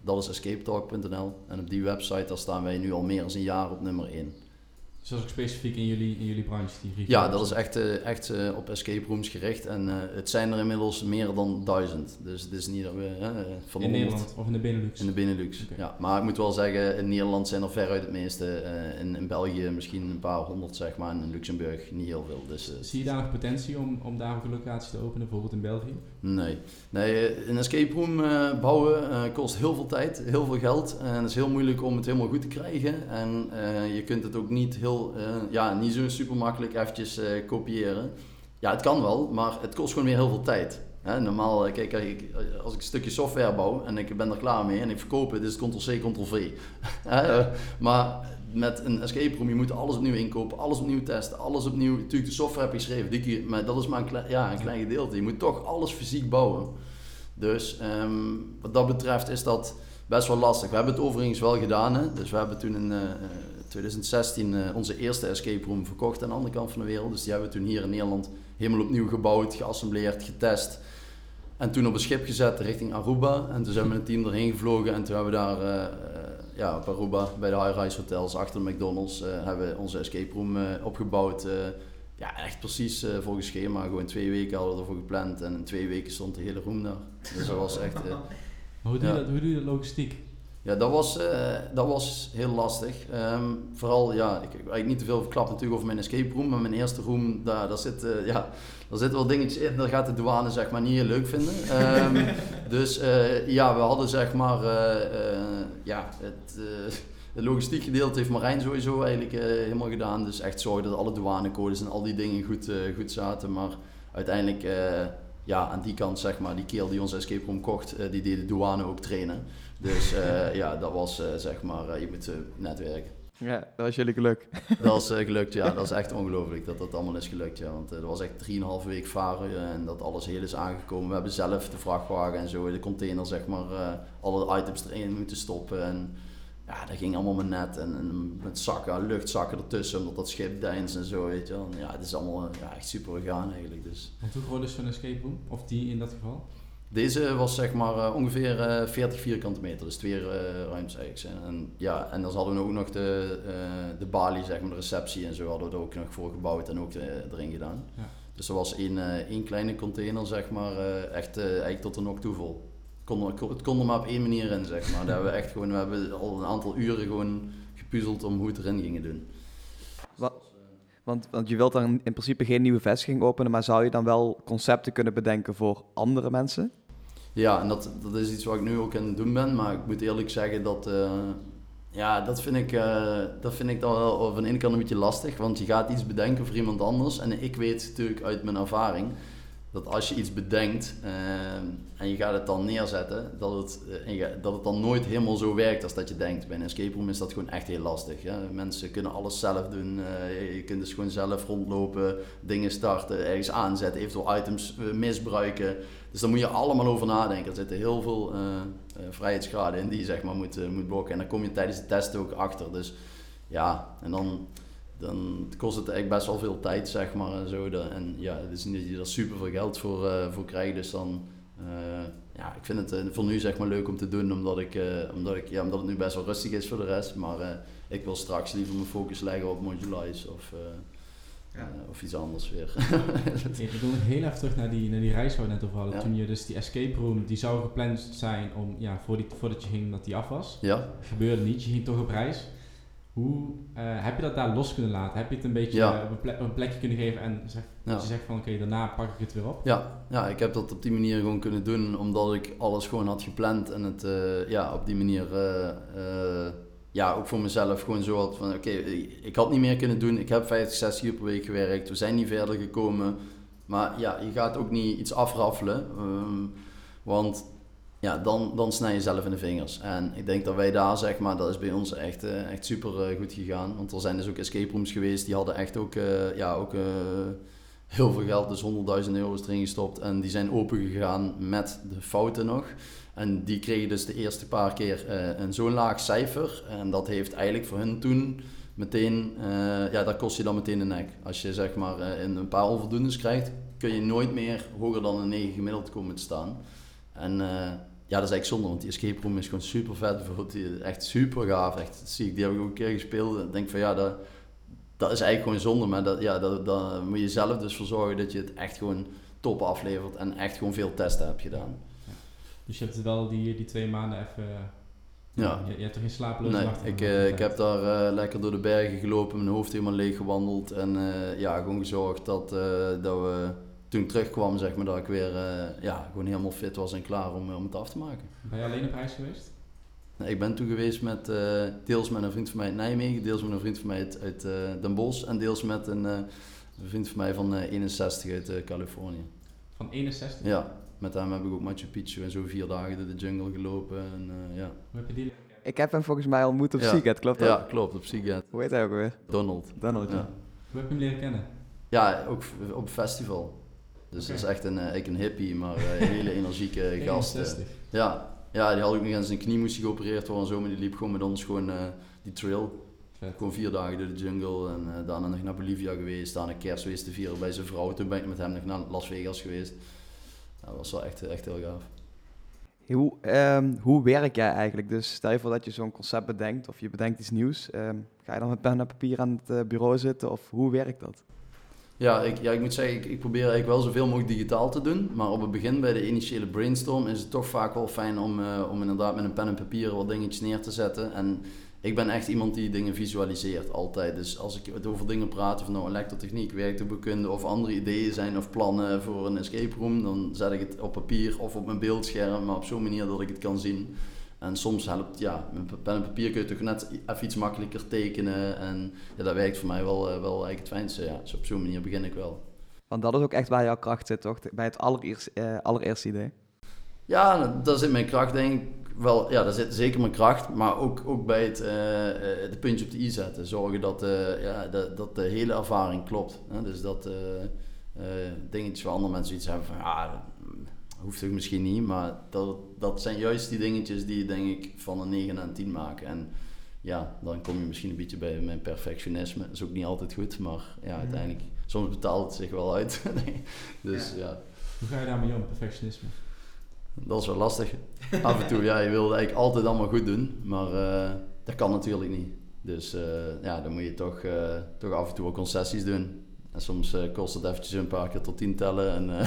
dat is escapetalk.nl. En op die website daar staan wij nu al meer dan een jaar op nummer 1. Dus dat is ook specifiek in jullie, in jullie branche? Die ja, dat is echt, uh, echt uh, op escape rooms gericht. En uh, het zijn er inmiddels meer dan duizend. Dus het is niet dat we van In Nederland of in de Benelux? In de Benelux, okay. ja. Maar ik moet wel zeggen, in Nederland zijn er veruit het meeste. in, in België misschien een paar honderd, zeg maar. En in Luxemburg niet heel veel. Dus, Zie je daar nog potentie om, om daar ook een locatie te openen, bijvoorbeeld in België? Nee. nee een escape room bouwen kost heel veel tijd, heel veel geld. En het is heel moeilijk om het helemaal goed te krijgen. En je kunt het ook niet heel uh, ja, niet zo super makkelijk eventjes uh, kopiëren. Ja, het kan wel, maar het kost gewoon weer heel veel tijd. Hè, normaal, eh, kijk, als ik een stukje software bouw en ik ben er klaar mee en ik verkoop het, is het Ctrl-C, Ctrl-V. maar met een escape room, je moet alles opnieuw inkopen, alles opnieuw testen, alles opnieuw. Natuurlijk, de software heb je geschreven, die maar dat is maar een klein, ja, een klein gedeelte. Je moet toch alles fysiek bouwen. Dus ehm, wat dat betreft is dat best wel lastig. We hebben het overigens wel gedaan. Hè? Dus we hebben toen uh, 2016 uh, onze eerste escape room verkocht aan de andere kant van de wereld. Dus die hebben we toen hier in Nederland helemaal opnieuw gebouwd, geassembleerd, getest. En toen op een schip gezet richting Aruba. En toen zijn we met een team erheen gevlogen en toen hebben we daar uh, ja, op Aruba bij de high-rise hotels achter de McDonald's hebben we onze escape room opgebouwd. ja, echt precies volgens schema. Gewoon twee weken hadden we ervoor gepland en in twee weken stond de hele room daar. Dus dat was echt... hoe, doe je dat, hoe doe je dat logistiek? Ja, dat was, dat was heel lastig. Um, vooral, ja, ik, ik eigenlijk niet te veel verklappen natuurlijk over mijn escape room, maar mijn eerste room, daar, daar zit, ja, er zitten wel dingetjes in, dat gaat de douane zeg maar niet heel leuk vinden. Um, dus uh, ja, we hadden zeg maar, ja, het, het logistiek gedeelte heeft Marijn sowieso eigenlijk helemaal gedaan. Dus echt zorgen dat alle douanecodes en al die dingen goed, goed zaten. Maar uiteindelijk, ja, aan die kant zeg maar, die keel die ons escape room kocht, die deed de douane ook trainen. Dus ja, dat was zeg maar, je moet netwerken. Ja, dat was jullie geluk. Dat is uh, gelukt, ja. Dat is echt ongelooflijk dat dat allemaal is gelukt, ja. Want uh, dat was echt 3,5 week varen uh, en dat alles heel is aangekomen. We hebben zelf de vrachtwagen en zo, de container, zeg maar, alle items erin moeten stoppen. En ja, dat ging allemaal met net en, en met zakken, luchtzakken ertussen, omdat dat schip deins en zo, weet je wel. ja, het is allemaal ja, echt super gegaan eigenlijk, dus. En hoe groot is zo'n escape room? Of die in dat geval? Deze was zeg maar uh, ongeveer uh, 40 vierkante meter, dus twee uh, ruimtes eigenlijk. En, ja, en dan hadden we ook nog de, de balie, zeg maar, de receptie en zo hadden we er ook nog voor gebouwd en ook erin gedaan. Ja. Dus er was één, één kleine container, zeg maar, echt eigenlijk tot de nok toe vol. Kon, het kon er maar op één manier in, zeg maar. Daar hebben we echt gewoon, we hebben al een aantal uren gewoon gepuzzeld om hoe het erin gingen doen. Wat, want, want je wilt dan in principe geen nieuwe vestiging openen, maar zou je dan wel concepten kunnen bedenken voor andere mensen? Ja, en dat, dat is iets wat ik nu ook aan het doen ben. Maar ik moet eerlijk zeggen dat... Uh, ja, dat vind, ik, uh, dat vind ik dan wel van de ene kant een beetje lastig. Want je gaat iets bedenken voor iemand anders. En ik weet natuurlijk uit mijn ervaring dat als je iets bedenkt uh, en je gaat het dan neerzetten, dat het, dat het dan nooit helemaal zo werkt als dat je denkt. Bij een escape room is dat gewoon echt heel lastig. Ja? Mensen kunnen alles zelf doen. Je kunt dus gewoon zelf rondlopen, dingen starten, ergens aanzetten, eventueel items misbruiken. Dus daar moet je allemaal over nadenken. Er zitten heel veel vrijheidsgraden in die je zeg maar moet, moet blokken. En dan kom je tijdens de test ook achter. Dus ja, en dan dan kost het eigenlijk best wel veel tijd, zeg maar. En, zo. en ja, het is niet dat je er super veel geld voor, uh, voor krijgt. Dus dan, uh, ja, ik vind het uh, voor nu zeg maar leuk om te doen, omdat, ik, omdat, ik, ja, omdat het nu best wel rustig is voor de rest. Maar ik wil straks liever mijn focus leggen op Modulize of, ja. of iets anders weer. ik wil nog heel even terug naar die, naar die reis waar we net over hadden. Ja. Toen je dus die escape room, die zou gepland zijn om, ja, voor die, voordat je ging, dat die af was. Ja. Gebeurde niet, je ging toch op reis. Hoe uh, heb je dat daar los kunnen laten? Heb je het een beetje ja. op, een plek, op, een plekje kunnen geven en zeg, dat je zegt van oké, okay, daarna pak ik het weer op? Ja. ja, ik heb dat op die manier gewoon kunnen doen omdat ik alles gewoon had gepland en het uh, ja, op die manier uh, ja, ook voor mezelf gewoon zo had van oké, ik had niet meer kunnen doen. Ik heb 50, 60 uur per week gewerkt, we zijn niet verder gekomen. Maar ja, je gaat ook niet iets afraffelen. Um, want ja, dan, dan snij je zelf in de vingers. En ik denk dat wij daar, zeg maar, dat is bij ons echt, uh, echt super uh, goed gegaan. Want er zijn dus ook escape rooms geweest, die hadden echt ook, uh, ja, ook heel veel geld, dus 100.000 euro's erin gestopt. En die zijn open gegaan met de fouten nog. En die kregen dus de eerste paar keer een zo'n laag cijfer. En dat heeft eigenlijk voor hun toen meteen, ja, dat kost je dan meteen de nek. Als je zeg maar in een paar onvoldoendes krijgt, kun je nooit meer hoger dan een 9 gemiddeld komen te staan. En ja, dat is eigenlijk zonde, want die escape room is gewoon super vet. Bijvoorbeeld, die, echt super gaaf. Echt ziek. Die heb ik ook een keer gespeeld. En denk van ja, dat, dat is eigenlijk gewoon zonde. Maar dat, ja, dat, dat moet je zelf dus voor zorgen dat je het echt gewoon top aflevert. En echt gewoon veel testen hebt gedaan. Dus je hebt wel die, die twee maanden even... Ja. Je, je hebt er geen slapeloze nee, ik, uh, ik heb daar uh, lekker door de bergen gelopen, mijn hoofd helemaal leeg gewandeld. En uh, ja, gewoon gezorgd dat, dat we toen ik terugkwam, zeg maar, dat ik weer ja, gewoon helemaal fit was en klaar om, om het af te maken. Ben je alleen op reis geweest? Nee, ik ben toen geweest met deels met een vriend van mij uit Nijmegen, deels met een vriend van mij uit, uit Den Bosch en deels met een, een vriend van mij van 61 uit Californië. Van 61? Ja, met hem heb ik ook Machu Picchu en zo vier dagen door de jungle gelopen. En, ja. Je die Ik heb hem volgens mij ontmoet op Ja. Seagate, klopt dat? Ja, klopt, op Seagate. Hoe heet hij ook weer? Donald. Donald, ja. Ja. Hoe heb je hem leren kennen? Ja, ook op een festival. Dus dat is echt een, eh, eigenlijk een hippie, maar eh, een hele energieke gast. eh. 61. Ja, ja, die had ook nog aan zijn knie moest hij geopereerd worden en zo, maar die liep gewoon met ons gewoon eh, die trail. Vet. Gewoon vier dagen door de jungle en eh, daarna nog naar Bolivia geweest, daarna kerstfeest te vieren bij zijn vrouw. Toen ben ik met hem nog naar Las Vegas geweest. Dat was wel echt, echt heel gaaf. Hoe, ehm, hoe werk jij eigenlijk? Dus stel je voor dat je zo'n concept bedenkt of je bedenkt iets nieuws. ehm, ga je dan met pen en papier aan het eh, bureau zitten of hoe werkt dat? Ja, ik, ja, ik moet zeggen, ik, ik probeer eigenlijk wel zoveel mogelijk digitaal te doen. Maar op het begin bij de initiële brainstorm is het toch vaak wel fijn om, eh, om inderdaad met een pen en papier wat dingetjes neer te zetten. En ik ben echt iemand die dingen visualiseert, altijd. Dus als ik het over dingen praat, of nou elektrotechniek, werktuigbekunde of andere ideeën zijn of plannen voor een escape room, dan zet ik het op papier of op mijn beeldscherm, maar op zo'n manier dat ik het kan zien. En soms helpt, ja, met pen en papier kun je toch net even iets makkelijker tekenen. En ja, dat werkt voor mij wel, eh, wel eigenlijk het fijnste. Ja. Dus op zo'n manier begin ik wel. Want dat is ook echt waar jouw kracht zit, toch? Bij het allereerste, eh, allereerste idee. Ja, daar zit mijn kracht denk ik wel. Ja, daar zit zeker mijn kracht. Maar ook, ook bij het eh, eh, de puntje op de i zetten. Zorgen dat, eh, ja, dat, dat de hele ervaring klopt. Hè? Dus dat eh, eh, dingetjes waar andere mensen iets hebben van... Ja, dat hoeft toch misschien niet. Maar dat, dat zijn juist die dingetjes die denk ik van een 9 naar een 10 maken. En ja, dan kom je misschien een beetje bij mijn perfectionisme. Dat is ook niet altijd goed. Maar ja, Mhm. uiteindelijk... Soms betaalt het zich wel uit. dus ja. Hoe ga je daarmee om, perfectionisme? Dat is wel lastig. Af en toe, ja, je wil het eigenlijk altijd allemaal goed doen, maar eh, dat kan natuurlijk niet. Dus eh, ja, dan moet je toch, eh, toch af en toe wel concessies doen. En soms kost het eventjes een paar keer tot tien tellen. En,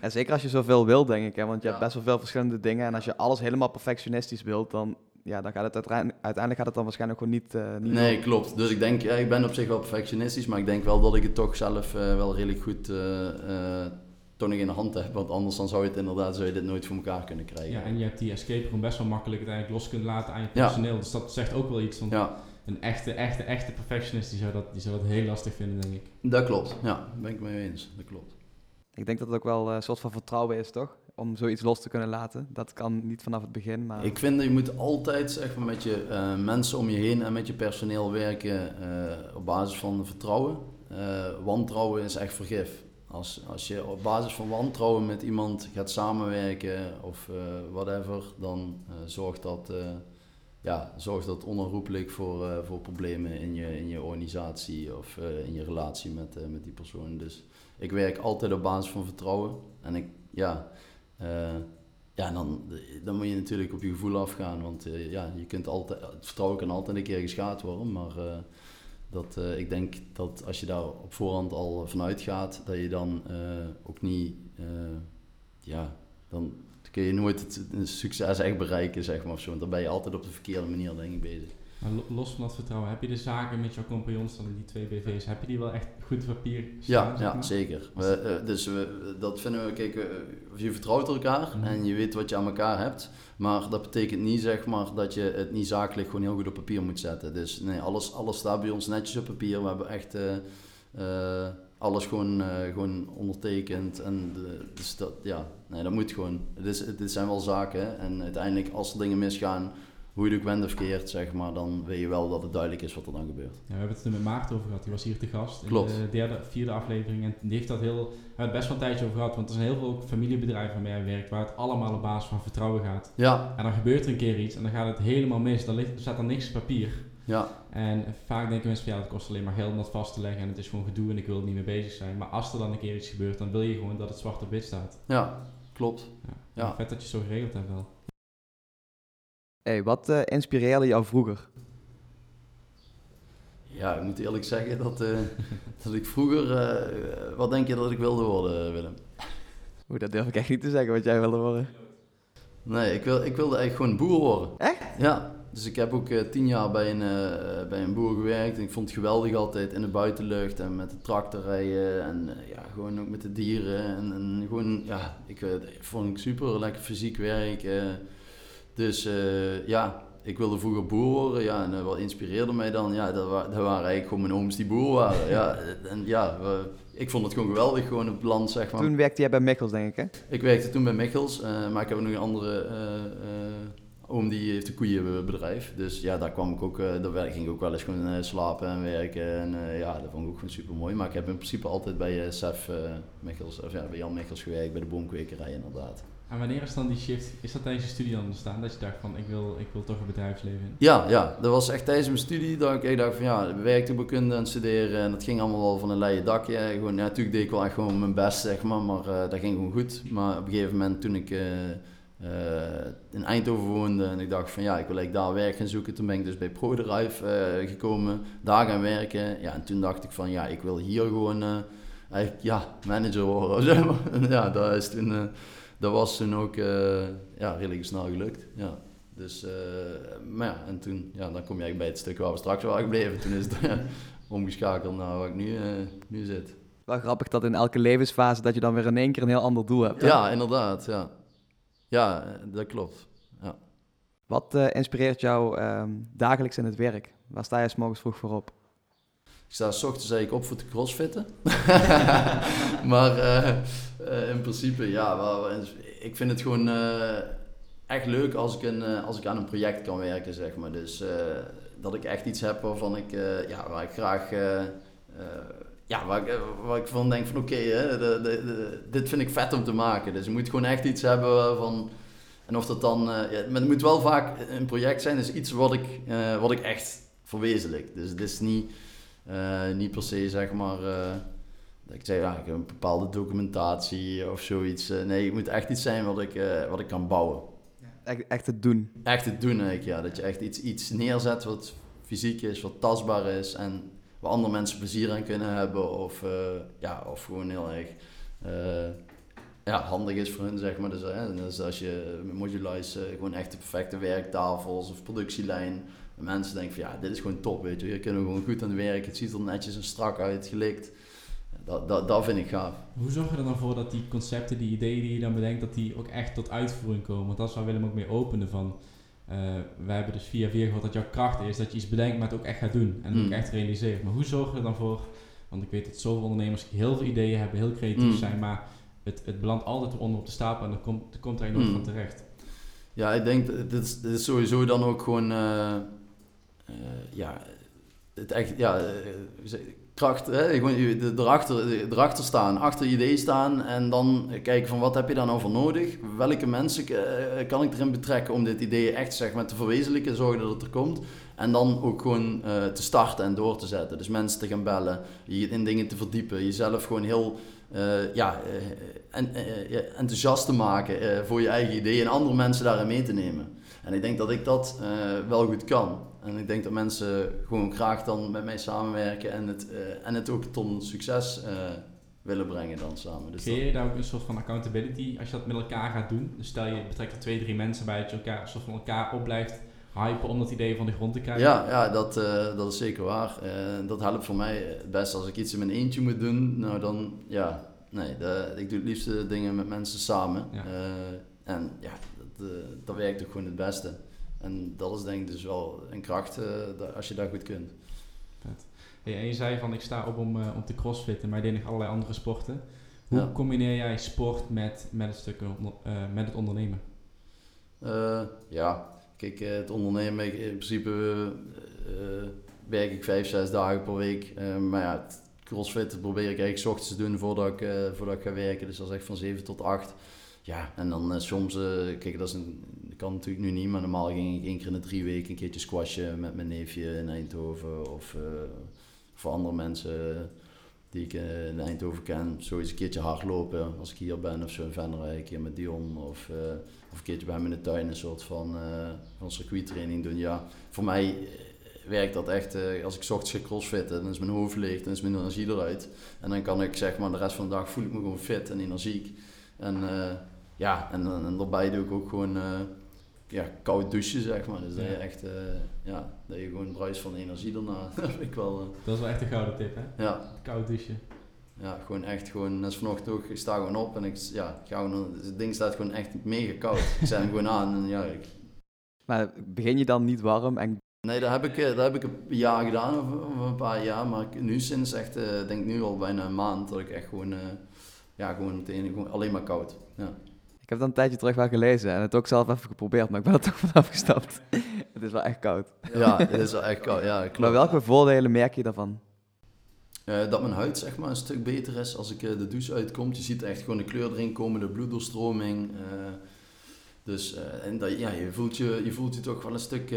En zeker als je zoveel wil, denk ik. Hè? Want je hebt best wel veel verschillende dingen. En als je alles helemaal perfectionistisch wilt, dan, ja, dan gaat het uiteindelijk, uiteindelijk gaat het dan waarschijnlijk gewoon niet, niet nee, klopt. Dus ik denk, ja, ik ben op zich wel perfectionistisch, maar ik denk wel dat ik het toch zelf wel redelijk goed toch nog in de hand heb. Want anders dan zou je het inderdaad zou je dit nooit voor elkaar kunnen krijgen. Ja, en je hebt die escape room best wel makkelijk uiteindelijk los kunnen laten aan je Ja. personeel. Dus dat zegt ook wel iets. Want ja, een echte, echte, echte perfectionist die zou, dat, die zou dat heel lastig vinden, denk ik. dat klopt. Ja, daar ben ik mee eens. Dat klopt. Ik denk dat het ook wel eh, een soort van vertrouwen is, toch? Om zoiets los te kunnen laten. Dat kan niet vanaf het begin, maar... Ik vind dat je moet altijd zeg maar, met je eh, mensen om je heen en met je personeel werken eh, op basis van vertrouwen. Eh, wantrouwen is echt vergif. Als, als je op basis van wantrouwen met iemand gaat samenwerken of eh, whatever, dan eh, zorgt, dat, eh, ja, zorgt dat onherroepelijk voor, voor problemen in je, in je organisatie of in je relatie met, met die persoon. Dus ik werk altijd op basis van vertrouwen. En ik, ja, ja, dan, dan moet je natuurlijk op je gevoel afgaan. Want ja, je kunt altijd, het vertrouwen kan altijd een keer geschaad worden. Maar dat, eh, ik denk dat als je daar op voorhand al vanuit gaat, dat je dan eh, ook niet, eh, ja, dan kun je nooit het, succes echt bereiken, zeg maar. Of zo. Want dan ben je altijd op de verkeerde manier, denk ik, bezig. Maar lo- los van dat vertrouwen, heb je de zaken met jouw compagnons dan die twee BV's, heb je die wel echt goed op papier staan, Ja, zeg ja zeker. We, eh, dus we, dat vinden we, kijk, eh, je vertrouwt elkaar Mhm. en je weet wat je aan elkaar hebt. Maar dat betekent niet, zeg maar, dat je het niet zakelijk gewoon heel goed op papier moet zetten. Dus nee, alles, alles staat bij ons netjes op papier. We hebben echt eh, alles gewoon, gewoon ondertekend. En de, dus dat, ja, nee, dat moet gewoon. Het, is, het zijn wel zaken. En uiteindelijk, als er dingen misgaan, hoe je het ook wendt of keert, zeg maar, dan weet je wel dat het duidelijk is wat er dan gebeurt. Ja, we hebben het er met Maarten over gehad, die was hier te gast in Klopt. de derde, vierde aflevering. En die heeft dat heel, we hebben het best wel een tijdje over gehad, want er zijn heel veel familiebedrijven waarmee hij werkt, waar het allemaal op basis van vertrouwen gaat. Ja, En dan gebeurt er een keer iets en dan gaat het helemaal mis, dan ligt, staat er niks op papier. ja, En vaak denken mensen van ja, het kost alleen maar geld om dat vast te leggen en het is gewoon gedoe en ik wil er niet mee bezig zijn. Maar als er dan een keer iets gebeurt, dan wil je gewoon dat het zwart op wit staat. ja, klopt. Ja. Ja. Vet dat je zo geregeld hebt wel. Hey, wat eh, inspireerde jou vroeger? Ja, ik moet eerlijk zeggen dat, eh, dat ik vroeger... eh, wat denk je dat ik wilde worden, Willem? Oeh, dat durf ik echt niet te zeggen wat jij wilde worden. Nee, ik, wil, ik wilde eigenlijk gewoon boer worden. Echt? Ja, dus ik heb ook tien jaar bij een, bij een boer gewerkt. En ik vond het geweldig altijd in de buitenlucht en met de tractor rijden. En ja, gewoon ook met de dieren. En, en gewoon, ja, ik vond ik super lekker fysiek werk. Dus eh, ja, ik wilde vroeger boer worden. Ja, en eh, wat inspireerde mij dan? Ja, dat, wa- dat waren eigenlijk gewoon mijn ooms die boer waren. ja, en ja, ik vond het gewoon geweldig, gewoon op het land, zeg maar. Toen werkte jij bij Mikkels, denk ik, hè? Ik werkte toen bij Michels, eh, maar ik heb nog andere, eh, eh, oom die heeft een koeienbedrijf. Dus ja, daar kwam ik ook, daar ging ik ook wel eens gewoon slapen en werken. En ja, dat vond ik ook gewoon super mooi. Maar ik heb in principe altijd bij Sef Michels, of ja, bij Jan Michels gewerkt, bij de boomkwekerij inderdaad. En wanneer is dan die shift, is dat tijdens je studie dan ontstaan? Dat je dacht van, ik wil, ik wil toch een bedrijfsleven in? Ja, ja, dat was echt tijdens mijn studie dat ik dacht van ja, werktuigbekunde en studeren en dat ging allemaal wel van een leien dakje. Gewoon, ja, natuurlijk deed ik wel echt gewoon mijn best, zeg maar, maar uh, dat ging gewoon goed. Maar op een gegeven moment toen ik uh, uh, in Eindhoven woonde en ik dacht van ja, ik wil daar werk gaan zoeken. Toen ben ik dus bij ProDrive gekomen, daar gaan werken. Ja, en toen dacht ik van ja, ik wil hier gewoon eigenlijk, ja, manager worden. Ja, dat is toen dat was toen ook uh, ja, redelijk snel gelukt. Ja. Dus, uh, maar ja, en toen, ja, dan kom je eigenlijk bij het stuk waar we straks waren gebleven. Toen is het omgeschakeld naar waar ik nu, uh, nu zit. Wel grappig dat in elke levensfase dat je dan weer in één keer een heel ander doel hebt. Ja, inderdaad. Ja, ja dat klopt. Ja. Wat inspireert jou ehm, dagelijks in het werk? Waar sta je s morgens vroeg voor op? Ik sta s ochtends eigenlijk op voor te crossfitten. maar uh, in principe, ja, ik vind het gewoon uh, echt leuk als ik, een, uh, als ik aan een project kan werken, zeg maar. Dus dat ik echt iets heb waarvan ik, ja, waar ik graag, ja, waar ik, waar ik van denk van oké, okay, dit vind ik vet om te maken. Dus je moet gewoon echt iets hebben van, en of dat dan, ja, het moet wel vaak een project zijn, is iets wat ik, wat ik echt verwezenlijk. Dus het is niet, niet per se, zeg maar ik zei, ja, ik heb een bepaalde documentatie of zoiets. Eh, nee, het moet echt iets zijn wat ik, uh, wat ik kan bouwen. Echt, echt het doen. Echt het doen eigenlijk, ja. Dat je echt iets, iets neerzet wat fysiek is, wat tastbaar is en waar andere mensen plezier aan kunnen hebben. Of, uh, ja, of gewoon heel erg ja, handig is voor hun, zeg maar. Dus, dus als je Modulize gewoon echt de perfecte werktafels of productielijn. Mensen denken van ja, dit is gewoon top, weet je. Hier kunnen we gewoon goed aan het werk. Het ziet er netjes en strak uit, gelikt dat, dat, dat vind ik gaaf. Hoe zorg je er dan voor dat die concepten, die ideeën die je dan bedenkt, dat die ook echt tot uitvoering komen? Want dat is waar Willem ook mee opende van... Uh, wij hebben dus via via gehoord dat jouw kracht is dat je iets bedenkt, maar het ook echt gaat doen. En ook mm. echt realiseert. Maar hoe zorg je er dan voor... Want ik weet dat zoveel ondernemers heel veel ideeën hebben, heel creatief mm. zijn, maar het, het belandt altijd onder op de stapel en er komt, er komt er nooit mm. van terecht. Ja, ik denk, dit is, dit is sowieso dan ook gewoon... Uh, ja, het echt, ja, kracht, hè, gewoon erachter, erachter staan, achter je idee staan en dan kijken van wat heb je daar nou voor nodig? Welke mensen eh, kan ik erin betrekken om dit idee echt zeg maar, te verwezenlijken, zorgen dat het er komt. En dan ook gewoon te starten en door te zetten. Dus mensen te gaan bellen, je in dingen te verdiepen, jezelf gewoon heel ja, en, enthousiast te maken voor je eigen idee en andere mensen daarin mee te nemen. En ik denk dat ik dat wel goed kan. En ik denk dat mensen gewoon graag dan met mij samenwerken en het, uh, en het ook tot een succes uh, willen brengen dan samen. Dus Creëer je daar ook een soort van accountability als je dat met elkaar gaat doen? Dus stel je betrekt er twee, drie mensen bij dat je elkaar, een soort van elkaar op blijft hypen om dat idee van de grond te krijgen? Ja, ja dat, uh, dat is zeker waar. dat helpt voor mij het best als ik iets in mijn eentje moet doen. Nou dan, ja, nee, de, ik doe het liefste dingen met mensen samen. Ja. en ja, dat, dat werkt ook gewoon het beste. En dat is denk ik dus wel een kracht uh, als je dat goed kunt. Hey, en je zei van ik sta op om, uh, om te crossfitten, maar je deed nog allerlei andere sporten. Hoe combineer jij sport met, met, het, stuk, uh, met het ondernemen? ja, kijk, het ondernemen, in principe werk ik vijf, zes dagen per week. maar ja, het crossfitten probeer ik eigenlijk s ochtends te doen voordat ik, voordat ik ga werken. Dus dat is echt van 7 tot 8. Ja, en dan soms, kijk, dat is een kan natuurlijk nu niet, maar normaal ging ik één keer in de drie weken een keertje squashen met mijn neefje in Eindhoven. Of uh, voor andere mensen die ik uh, in Eindhoven ken, zoiets een keertje hardlopen als ik hier ben of zo in Venray, een keer met Dion. Of, uh, of een keertje bij hem in de tuin een soort van, van circuittraining doen. Ja, voor mij werkt dat echt, als ik ochtends ga crossfitten, dan is mijn hoofd leeg, dan is mijn energie eruit. En dan kan ik zeg maar de rest van de dag voel ik me gewoon fit en energiek. En ja, en, en, en daarbij doe ik ook gewoon ja, koud douchen, zeg maar. Dus dat je echt, uh, ja, dat je gewoon bruist van energie daarna. dat ik wel... Uh, dat is wel echt een gouden tip, hè? Ja. Koud douchen. Ja, gewoon echt gewoon, net vanochtend ook, ik sta gewoon op en ik, ja, ga gewoon, het ding staat gewoon echt mega koud. ik zet hem gewoon aan en ja, ik... Maar begin je dan niet warm en... Nee, dat heb ik, eh, dat heb ik een jaar gedaan, of, een paar jaar, maar nu sinds echt, uh, denk nu al bijna een maand, dat ik echt gewoon, uh, ja, gewoon meteen, gewoon alleen maar koud, ja. Ik heb dat een tijdje terug wel gelezen en het ook zelf even geprobeerd, maar ik ben er toch van afgestapt. het is wel echt koud. Ja, het is wel echt koud. Ja, klopt. Maar welke voordelen merk je daarvan? Eh, dat mijn huid zeg maar een stuk beter is als ik eh, de douche uitkom. Je ziet echt gewoon de kleur erin komen, de bloeddoorstroming. eh, dus en dat, ja, je, voelt je, je voelt je toch wel een stuk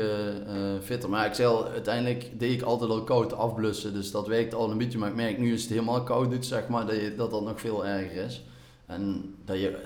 fitter. Maar ik zei al, uiteindelijk deed ik altijd al koud afblussen. Dus dat werkt al een beetje. Maar ik merk nu als het helemaal koud doet, zeg maar, dat je, dat, dat nog veel erger is. En dat, je,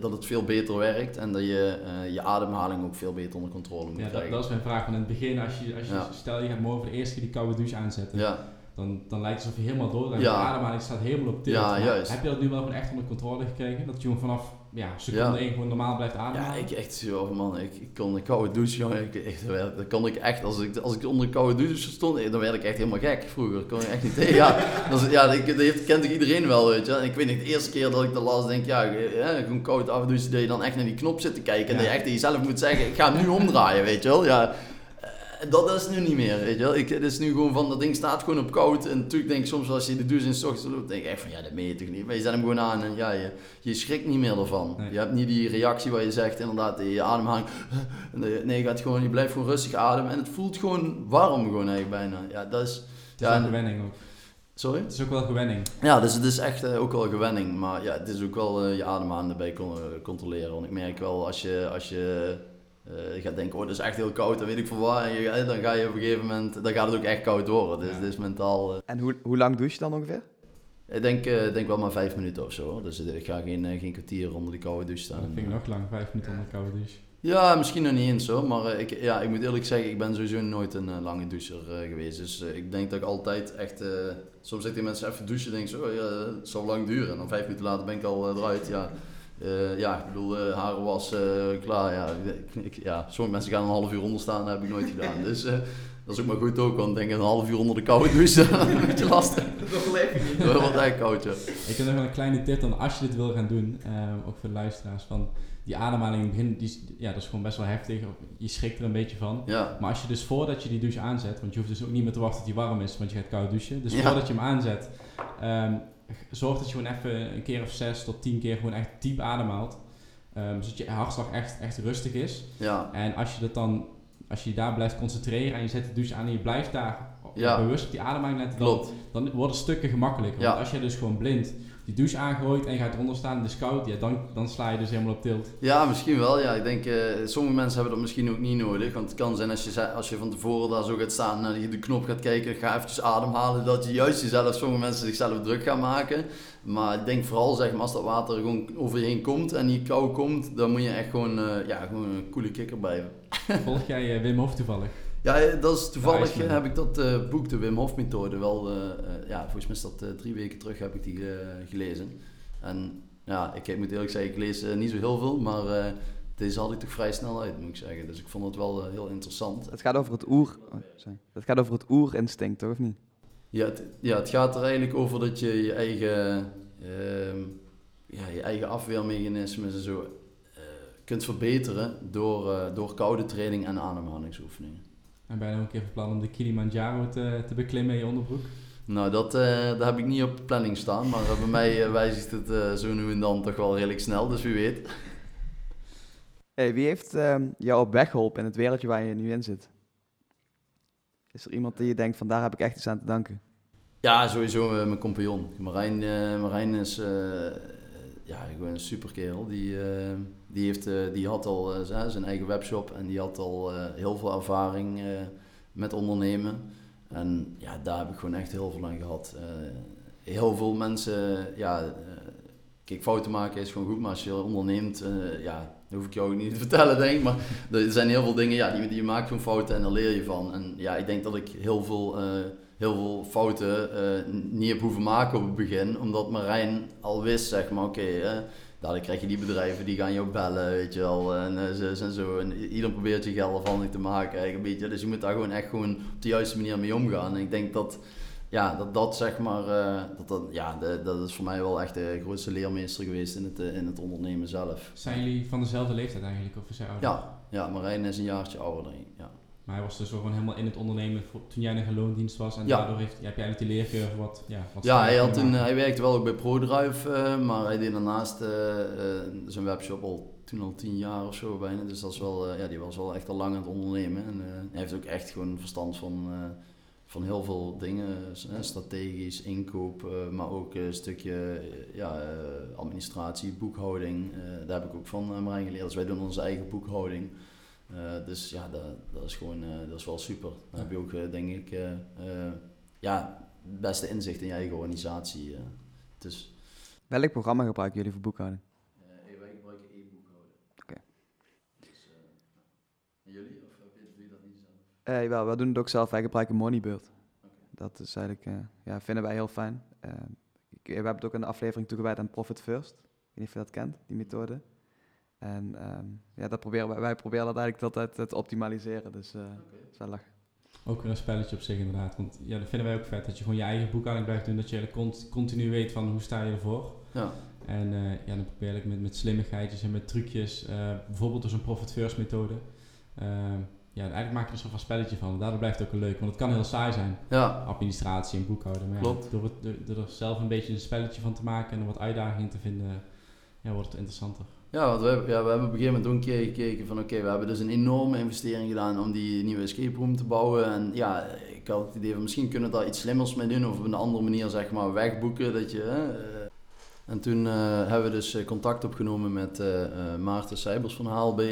dat het veel beter werkt en dat je eh, je ademhaling ook veel beter onder controle moet Ja, dat, krijgen. dat is mijn vraag. Want in het begin, als je, als je Ja. stel je gaat morgen voor de eerste keer die koude douche aanzetten, ja. dan, dan lijkt het alsof je helemaal door Ja. De ademhaling staat helemaal op tilt. Ja, Maar juist. Heb je dat nu wel gewoon echt onder controle gekregen? Dat je gewoon vanaf ja, seconde Ja. 1 gewoon normaal blijft ademen? Ja, ik echt zo, man, ik, ik kon een koude douche, jongen, ik, echt, dat kon ik echt, als ik, als ik onder een koude douche stond, eh, dan werd ik echt helemaal gek vroeger, dat kon ik echt niet tegen, ja, dat, is, ja, dat heeft, kent toch iedereen wel, weet je, en ik weet niet, de eerste keer dat ik dat las, denk ik, ja, eh, gewoon koud afdouchen, dat je dan echt naar die knop zit te kijken, en Ja. dat je echt jezelf moet zeggen, ik ga hem nu omdraaien, weet je wel, ja, Eh, dat is nu niet meer, weet je wel. Ik, het is nu gewoon van, dat ding staat gewoon op koud. En natuurlijk denk ik soms als je de douche in ochtends loopt, denk ik echt van, ja, dat meen je toch niet. Maar je zet hem gewoon aan en ja, je, je schrikt niet meer ervan. Nee. Je hebt niet die reactie waar je zegt, inderdaad, je ademhaling. Nee, je, gaat gewoon, je blijft gewoon rustig ademen. En het voelt gewoon warm gewoon eigenlijk bijna. Ja, dat is... Het is Ja, wel en- gewenning ook. Sorry? Het is ook wel gewenning. Ja, dus het is echt eh, ook wel gewenning. Maar ja, het is ook wel eh, je ademhaling erbij con- eh, controleren. Want ik merk wel, als je, als je eh, gaat denken, oh, dat is echt heel koud, dan weet ik van waar. En je, eh, dan ga je op een gegeven moment, dan gaat het ook echt koud worden. Dus Ja. het is mentaal... eh, En hoe, hoe lang douche je dan ongeveer? ik denk, eh, denk wel maar vijf minuten of zo. hoor. Dus ik ga geen, geen kwartier onder die koude douche Dat staan. vind ik nog lang, vijf minuten onder de koude douche. Ja, misschien nog niet eens zo. Maar eh, ik, ja, ik moet eerlijk zeggen, ik ben sowieso nooit een lange doucher eh, geweest. Dus ik denk dat ik altijd echt... eh, soms zeggen die mensen even douchen, denk ik zo, oh, ja, het zal lang duren. En dan vijf minuten later ben ik al eruit. Ja, Eh, ja ik bedoel, eh, haren was klaar. Ja, ik, ik- ja, sommige mensen gaan een half uur onder staan, dat heb ik nooit gedaan. Dus eh, dat is ook maar goed ook, want ik denk een half uur onder de koude douche, dat is een beetje lastig. Dat leef je Dat wordt echt koud, ja. Ik heb nog wel een kleine tip dan als je dit wil gaan doen, eh, ook voor de luisteraars, van die ademhaling in het begin, die, ja, dat is gewoon best wel heftig. Je schrikt er een beetje van. Ja, Maar als je dus voordat je die douche aanzet, want je hoeft dus ook niet meer te wachten tot die warm is, want je gaat koud douchen. Dus Ja. voordat je hem aanzet, ehm, zorg dat je gewoon even een keer of zes tot tien keer gewoon echt diep ademhaalt. Ehm, zodat je hartslag echt, echt rustig is. ja, En als je dat dan, als je je daar blijft concentreren en je zet de douche aan en je blijft daar Ja. bewust op die ademhaling letten, dan, klopt. dan worden stukken gemakkelijker. Ja. Want als je dus gewoon blind die douche aangooit en je gaat eronder staan en het is koud, ja, dan, dan sla je dus helemaal op tilt. Ja, misschien wel. Ja, ik denk, eh, sommige mensen hebben dat misschien ook niet nodig. Want het kan zijn als je, als je van tevoren daar zo gaat staan en je de knop gaat kijken, ga eventjes ademhalen, dat je juist jezelf, sommige mensen zichzelf druk gaan maken. Maar ik denk vooral, zeg maar, als dat water gewoon over je heen komt en niet kou komt, dan moet je echt gewoon, eh, ja, gewoon een coole kikker blijven. Volg jij eh, Wim Hof toevallig? Ja, eh, dat is toevallig eh, heb ik dat eh, boek, de Wim Hof methode, wel, eh, eh, ja, volgens mij is dat drie weken terug heb ik die eh, gelezen. En ja, ik, ik moet eerlijk zeggen, ik lees niet zo heel veel, maar eh, deze had ik toch vrij snel uit, moet ik zeggen. Dus ik vond het wel heel interessant. Het gaat over het oer... oh, sorry. Het gaat over het oerinstinct, toch? Of niet? Ja het, ja, het gaat er eigenlijk over dat je je eigen, ehm, ja, je eigen afweermechanismes en zo eh, kunt verbeteren door, eh, door koude training en ademhalingsoefeningen. En ben je nog een keer van plan om de Kilimanjaro te, te beklimmen in je onderbroek? Nou, dat, eh, dat heb ik niet op de planning staan, maar bij mij eh, wijzigt het eh, zo nu en dan toch wel redelijk snel, dus wie weet. Hey, wie heeft ehm, jou op weg geholpen in het wereldje waar je nu in zit? Is er iemand die je denkt van daar heb ik echt iets aan te danken? Ja, sowieso mijn compagnon. Marijn, eh, Marijn is eh, ja, gewoon een superkerel. Die, eh, die, heeft, eh, die had al eh, zijn- eigen webshop en die had al heel veel ervaring met ondernemen. En ja, daar heb ik gewoon echt heel veel aan gehad. Eh, heel veel mensen, ja, kijk, fouten maken is gewoon goed, maar als je onderneemt, ja, hoef ik jou ook niet te vertellen, denk ik. Maar er zijn heel veel dingen, ja, die, die maakt gewoon fouten en daar leer je van. En ja, ik denk dat ik heel veel, heel veel fouten eh, niet heb hoeven maken op het begin, omdat Marijn al wist, zeg maar, oké, eh, dadelijk krijg je die bedrijven die gaan jou bellen, weet je wel, en uh, zo en zo. En ieder probeert je geld afhandig te maken, eigenlijk een beetje. Dus je moet daar gewoon echt gewoon op de juiste manier mee omgaan. En ik denk dat, ja, dat dat zeg maar, uh, dat, dat, ja, de, dat is voor mij wel echt de grootste leermeester geweest in het, uh, in het ondernemen zelf. Zijn jullie van dezelfde leeftijd eigenlijk, of is hij ouder? Ja, ja, Marijn is een jaartje ouder dan ik, ja. Maar hij was dus gewoon helemaal in het ondernemen voor- toen jij nog in loondienst was. En Ja. daardoor heeft, heb je eigenlijk die leercurve wat, ja, wat Ja, hij, had gemaakt. hij werkte wel ook bij ProDrive, eh, maar hij deed daarnaast eh, eh, zijn webshop al toen al tien jaar of zo bijna. Dus dat is wel, ja, die was wel echt al lang aan het ondernemen. En hij heeft ook echt gewoon verstand van, van heel veel dingen. strategisch, inkoop, maar ook een stukje ja, administratie, boekhouding. Daar heb ik ook van Marijn geleerd. Dus wij doen onze eigen boekhouding. Eh, dus ja, dat, dat is gewoon eh, dat is wel super. Dan heb je ook, eh, denk ik, ja, het beste inzicht in je eigen organisatie. Dus, Welk programma gebruiken jullie voor boekhouding? wij gebruiken e-boekhouden. Oké. En jullie? Of doe je dat niet zelf? Eh wel, we doen het ook zelf. Wij gebruiken Moneybird. Dat is eigenlijk, ja, vinden wij heel fijn. Ik- we hebben het ook in de aflevering toegewijd aan Profit First. Ik weet niet of je dat kent, die methode. En ehm, ja, dat proberen wij, wij proberen dat eigenlijk altijd eh, te optimaliseren. Dus eh dat is wel lachen. Ook weer een spelletje op zich inderdaad. Want ja, dat vinden wij ook vet. Dat je gewoon je eigen boekhouding blijft doen. Dat je cont- continu weet van hoe sta je ervoor. Ja, En eh, ja, dan probeer ik met, met slimmigheidjes en met trucjes. eh, bijvoorbeeld door zo'n Profit First methode. eh, ja, eigenlijk maak je er zo van spelletje van. Daardoor blijft het ook leuk. Want het kan heel saai zijn. ja, Administratie en boekhouden. Maar ja, door, het- door, door er zelf een beetje een spelletje van te maken en er wat uitdagingen te vinden, ja, wordt het interessanter. Ja, want we, hebben- ja, we hebben op een gegeven moment gekeken van oké, we hebben dus een enorme investering gedaan om die nieuwe escape room te bouwen. En ja, ik had het idee van misschien kunnen we daar iets slimmers mee doen of op een andere manier zeg maar wegboeken. Dat je, eh. en toen eh, hebben we dus eh, contact opgenomen met Maarten Seibers van HLB.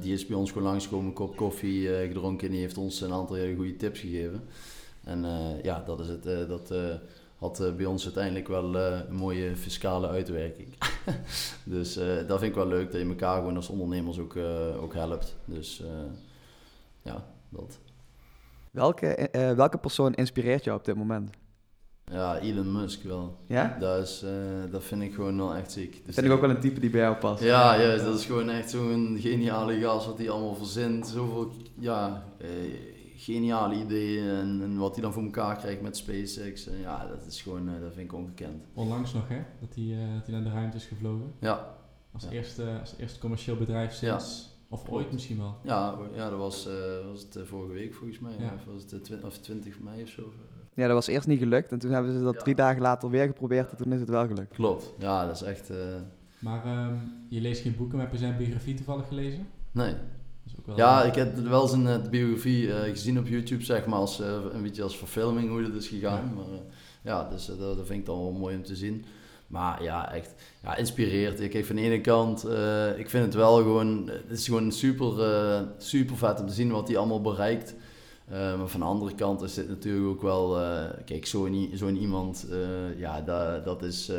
Die is bij ons gewoon langskomen, een kop koffie gedronken en die heeft ons een aantal hele goede tips gegeven. En ja, dat is het. dat had eh, bij ons uiteindelijk wel eh, een mooie fiscale uitwerking. Dus eh, dat vind ik wel leuk, dat je elkaar gewoon als ondernemers ook, ook helpt. Dus ja, dat. Welke, welke persoon inspireert jou op dit moment? Ja, Elon Musk wel. Ja? Dat, is, dat vind ik gewoon wel echt ziek. Dus vind ik ook wel een type die bij jou past. Ja, juist. Dat is gewoon echt zo'n geniale gast wat hij allemaal verzint. Zoveel ja, eh, geniale ideeën en, en wat hij dan voor elkaar krijgt met SpaceX. En ja, dat is gewoon, eh, dat vind ik ongekend. Onlangs nog, hè, dat hij, eh, dat hij naar de ruimte is gevlogen. Ja, Als, Ja. eerste, als eerste commercieel bedrijf sinds, of ooit misschien wel. ja, ja dat was, eh, was het vorige week volgens mij. Ja. Of was het eh, twi- of 20 mei of zo. Ja, dat was eerst niet gelukt. En toen hebben ze dat Ja. drie dagen later weer geprobeerd. En toen is het wel gelukt. Klopt, ja, dat is echt. eh, Maar ehm, je leest geen boeken, maar heb je zijn biografie toevallig gelezen? nee. Ook wel Ja, ik heb wel zijn eh, biografie eh, gezien op YouTube, zeg maar, als, eh, een beetje als verfilming hoe dat is gegaan. Ja. Maar eh, ja, dus eh, dat, dat vind ik dan wel mooi om te zien. Maar ja, echt, ja, inspireert. Kijk, van de ene kant, eh, ik vind het wel gewoon, het is gewoon super, eh, super vet om te zien wat hij allemaal bereikt. Eh, maar van de andere kant is dit natuurlijk ook wel, eh, kijk, zo'n zo'n iemand, eh, ja, dat, dat is...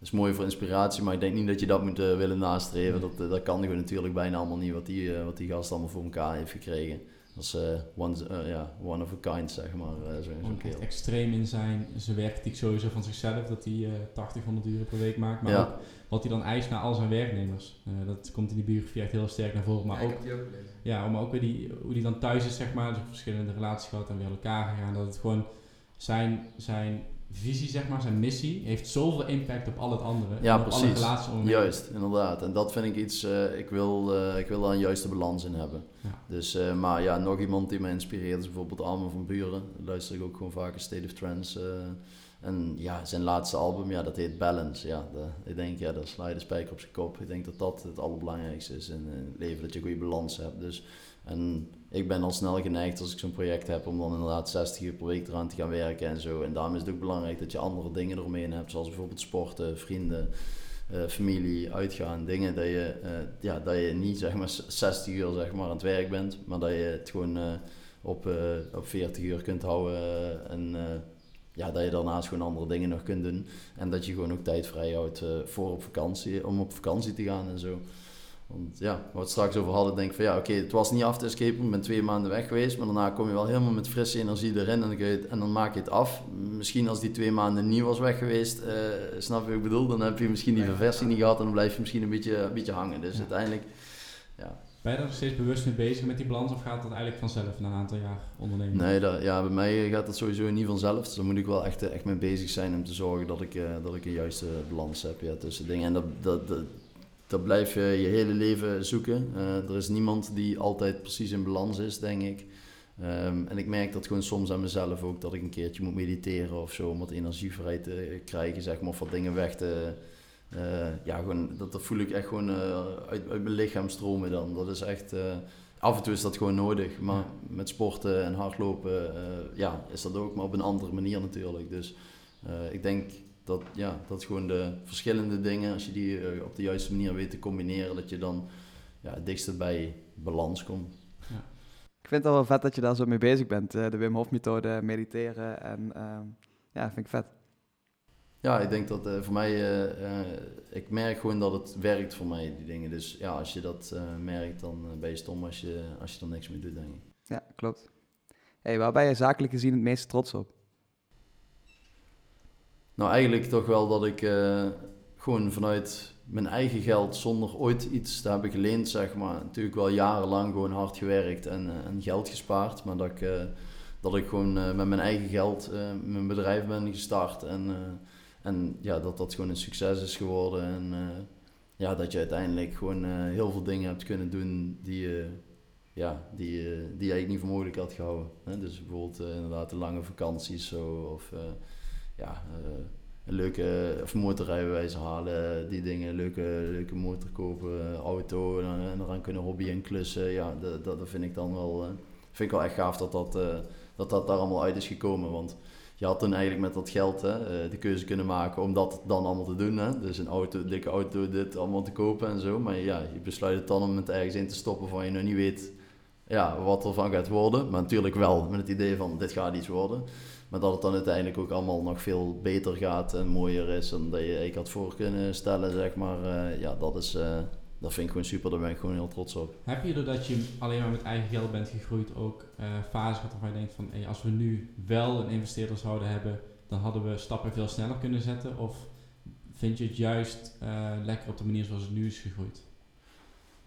dat is mooi voor inspiratie, maar ik denk niet dat je dat moet eh, willen nastreven. Dat, eh, dat kan gewoon natuurlijk bijna allemaal niet wat die, eh, wat die gast allemaal voor elkaar heeft gekregen. Dat is eh, one, ja, one of a kind, zeg maar, zo- kerel. extreem in zijn, zijn werkethiek sowieso van zichzelf. Dat hij eh 80, 100 uur per week maakt. Maar Ja. ook wat hij dan eist naar al zijn werknemers. Eh, dat komt in die biografie echt heel sterk naar voren. Maar ook, ja, maar ook weer die, hoe hij dan thuis is, zeg maar. Dus verschillende relaties gehad en weer elkaar gegaan. Dat het gewoon zijn, zijn visie, zeg maar, zijn missie, heeft zoveel impact op al het andere. Ja, en op alle precies. relaties om. Juist, inderdaad. En dat vind ik iets, eh, ik, wil, eh, ik wil daar een juiste balans in hebben. Ja. Dus, eh, maar ja, nog iemand die me inspireert is bijvoorbeeld Armin van Buren. Daar luister ik ook gewoon vaker, State of Trance. eh. en ja, zijn laatste album, ja, dat heet Balance. Ja, de- ik denk, ja, daar sla je de spijker op zijn kop. Ik denk dat dat het allerbelangrijkste is in, in het leven, dat je een goede balans hebt. Dus, en ik ben al snel geneigd als ik zo'n project heb om dan inderdaad 60 uur per week eraan te gaan werken en zo. En daarom is het ook belangrijk dat je andere dingen eromheen hebt, zoals bijvoorbeeld sporten, vrienden, eh, familie, uitgaan, dingen dat je, eh, ja, dat je niet zeg maar 60 uur zeg maar, aan het werk bent, maar dat je het gewoon eh, op, op 40 uur kunt houden en ja, dat je daarnaast gewoon andere dingen nog kunt doen en dat je gewoon ook tijd vrij houdt voor op vakantie, om op vakantie te gaan en zo. Want ja, waar we het straks over hadden, denk ik van ja, oké, het was niet af te escapen, ik ben twee maanden weg geweest, maar daarna kom je wel helemaal met frisse energie erin en het- en dan maak je het af. Misschien als die twee maanden niet was weg geweest, eh, snap je wat ik bedoel, dan heb je misschien die verversie niet gehad en dan blijf je misschien een beetje, een beetje hangen. Dus Ja. uiteindelijk, ja. Ben je daar nog steeds bewust mee bezig met die balans of gaat dat eigenlijk vanzelf na een aantal jaar ondernemen? Nee, dat, ja, bij mij gaat dat sowieso niet vanzelf. Dus daar moet ik wel echt, eh, echt mee bezig zijn om te zorgen dat ik, eh, dat ik een juiste balans heb ja, tussen dingen. En dat, dat, dat, dat blijf je je hele leven zoeken. er is niemand die altijd precies in balans is, denk ik. Ehm, en ik merk dat gewoon soms aan mezelf ook dat ik een keertje moet mediteren of zo om wat energie vrij te krijgen, zeg maar, of wat dingen weg te. ja, gewoon, dat, dat voel ik echt gewoon uit, uit mijn lichaam stromen dan. Dat is echt af en toe is dat gewoon nodig. Maar met sporten en hardlopen ja, is dat ook, maar op een andere manier natuurlijk. Dus ik denk dat, ja, dat gewoon de verschillende dingen, als je die uh, op de juiste manier weet te combineren, dat je dan ja, het dichtste bij balans komt. Ja. Ik vind het wel vet dat je daar zo mee bezig bent. de Wim Hof methode, mediteren en ehm, ja, vind ik vet. Ja, ik denk dat uh, voor mij, uh, ik merk gewoon dat het werkt voor mij, die dingen. Dus ja, als je dat merkt, dan ben je stom als je, als je er niks mee doet, denk ik. Ja, klopt. Hey, waar ben je zakelijk gezien het meest trots op? Nou, eigenlijk toch wel dat ik gewoon vanuit mijn eigen geld, zonder ooit iets te hebben geleend, zeg maar, natuurlijk wel jarenlang gewoon hard gewerkt en, en geld gespaard. Maar dat ik, dat ik gewoon met mijn eigen geld mijn bedrijf ben gestart en en ja, dat dat gewoon een succes is geworden. En ja, dat je uiteindelijk gewoon heel veel dingen hebt kunnen doen die, uh, ja, die, die je eigenlijk niet voor mogelijk had gehouden. Hè? Dus bijvoorbeeld inderdaad de lange vakanties zo, of ja, een leuke of motorrijbewijs halen, die dingen, leuke, leuke motor kopen, auto en, en eraan kunnen hobbyen klussen. Ja, dat, dat, vind ik dan wel, vind ik wel echt gaaf dat dat, dat dat daar allemaal uit is gekomen. Want je had toen eigenlijk met dat geld hè, eh, de keuze kunnen maken om dat dan allemaal te doen. Hè? Dus een auto, dikke auto, dit allemaal te kopen en zo. Maar ja, je besluit het dan om het ergens in te stoppen van je nog niet weet ja, wat er van gaat worden. Maar natuurlijk wel met het idee van dit gaat iets worden. Maar dat het dan uiteindelijk ook allemaal nog veel beter gaat en mooier is dan dat je ik had voor kunnen stellen, zeg maar. Uh, ja, dat is... Uh, dat vind ik gewoon super, daar ben ik gewoon heel trots op. Heb je doordat je alleen maar met eigen geld bent gegroeid ook uh, fases gehad waarvan je denkt van hey, als we nu wel een investeerder zouden hebben, dan hadden we stappen veel sneller kunnen zetten? Of vind je het juist lekker op de manier zoals het nu is gegroeid?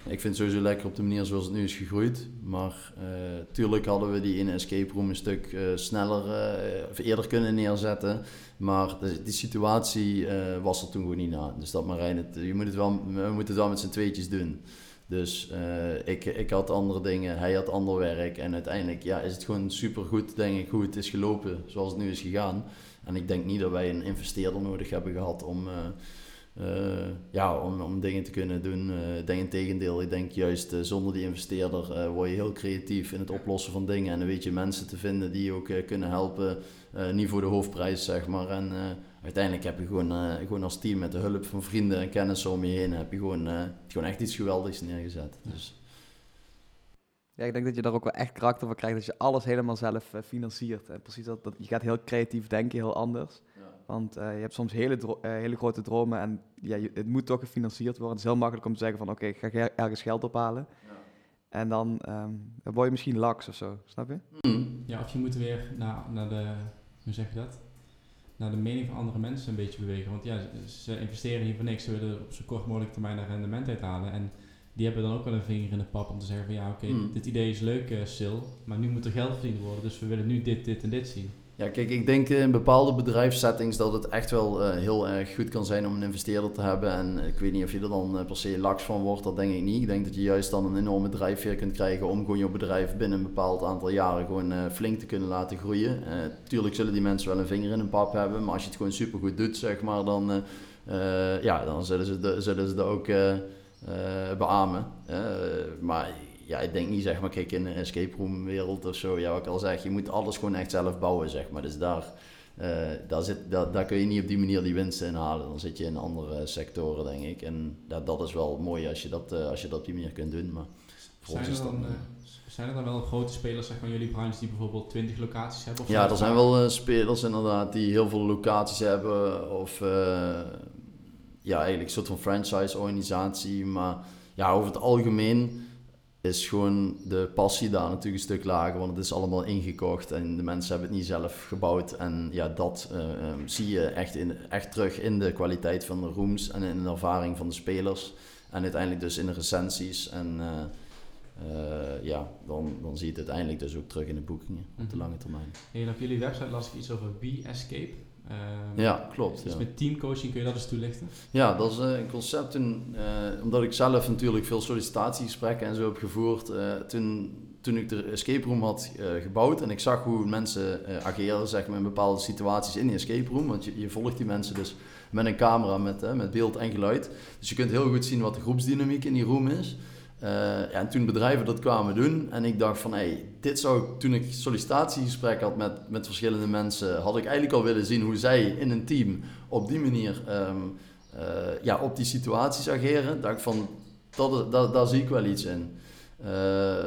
Ik vind het sowieso lekker op de manier zoals het nu is gegroeid. Maar uh, tuurlijk hadden we die in escape room een stuk uh, sneller uh, of eerder kunnen neerzetten. Maar de, die situatie was er toen gewoon niet na. Dus dat Marijn, het, je moet het wel, we moeten het wel met z'n tweetjes doen. Dus ik, ik had andere dingen, hij had ander werk. En uiteindelijk ja, is het gewoon super goed, denk ik, hoe het is gelopen zoals het nu is gegaan. En ik denk niet dat wij een investeerder nodig hebben gehad om ja, om, om dingen te kunnen doen. Ik denk in tegendeel, ik denk juist uh, zonder die investeerder word je heel creatief in het oplossen van dingen. En dan weet je mensen te vinden die je ook kunnen helpen, niet voor de hoofdprijs zeg maar. En uiteindelijk heb je gewoon, gewoon als team met de hulp van vrienden en kennissen om je heen, heb je gewoon, gewoon echt iets geweldigs neergezet. Dus. Ja, ik denk dat je daar ook wel echt karakter van krijgt, dat je alles helemaal zelf financiert. En precies dat, dat, je gaat heel creatief denken, heel anders. Want uh, je hebt soms hele, uh, hele grote dromen en ja, je, het moet toch gefinancierd worden. Het is heel makkelijk om te zeggen van oké, okay, ik ga ergens geld ophalen. Ja. En dan, um, dan word je misschien laks of zo, snap je? Mm. Ja, of je moet weer naar, naar de, hoe zeg je dat? Naar de mening van andere mensen een beetje bewegen. Want ja, ze investeren hier voor niks. Ze willen op zo kort mogelijk termijn een rendement uithalen. En die hebben dan ook wel een vinger in de pap om te zeggen van ja, oké, okay, mm. dit idee is leuk, uh, Sil, maar nu moet er geld verdiend worden. Dus we willen nu dit, dit en dit zien. Ja, kijk, ik denk in bepaalde bedrijfssettings dat het echt wel uh, heel erg goed kan zijn om een investeerder te hebben. En ik weet niet of je er dan uh, per se laks van wordt, dat denk ik niet. Ik denk dat je juist dan een enorme drijfveer kunt krijgen om gewoon je bedrijf binnen een bepaald aantal jaren gewoon uh, flink te kunnen laten groeien. tuurlijk zullen die mensen wel een vinger in een pap hebben, maar als je het gewoon super goed doet, zeg maar, dan, ja, dan zullen ze, zullen ze dat ook beamen. maar ja, ik denk niet zeg maar, kijk in een escape room wereld of zo, ja, wat ik al zeg, je moet alles gewoon echt zelf bouwen, zeg maar. Dus daar, uh, daar, zit, daar, daar kun je niet op die manier die winsten in halen. Dan zit je in andere sectoren, denk ik. En dat, dat is wel mooi als je dat, uh, als je dat op die manier kunt doen. Maar zijn er, dan, uh, zijn er dan wel grote spelers zeg maar, jullie branche die bijvoorbeeld 20 locaties hebben? Of ja, er zijn wel spelers inderdaad die heel veel locaties hebben. Of ja, eigenlijk een soort van franchise organisatie. Maar ja, over het algemeen is gewoon de passie daar natuurlijk een stuk lager, want het is allemaal ingekocht en de mensen hebben het niet zelf gebouwd. En ja, dat uh, um, zie je echt, in, echt terug in de kwaliteit van de rooms en in de ervaring van de spelers. En uiteindelijk dus in de recensies. En uh, uh, ja, dan, dan zie je het uiteindelijk dus ook terug in de boekingen op de mhm. lange termijn. En op jullie website las ik iets over Be Escape. Ehm, Ja, klopt. Dus ja. met teamcoaching kun je dat eens toelichten? Ja, dat is eh, een concept toen, eh, omdat ik zelf natuurlijk veel sollicitatiegesprekken en zo heb gevoerd. eh, toen, toen ik de escape room had eh, gebouwd en ik zag hoe mensen eh, ageren zeg maar, in bepaalde situaties in die escape room. Want je, je volgt die mensen dus met een camera met, eh, met beeld en geluid. Dus je kunt heel goed zien wat de groepsdynamiek in die room is. Eh, en toen bedrijven dat kwamen doen en ik dacht van hey, dit zou ik toen ik sollicitatiegesprek had met, met verschillende mensen, had ik eigenlijk al willen zien hoe zij in een team op die manier ehm, eh, ja, op die situaties ageren. Dacht van dat, dat, daar zie ik wel iets in. Eh,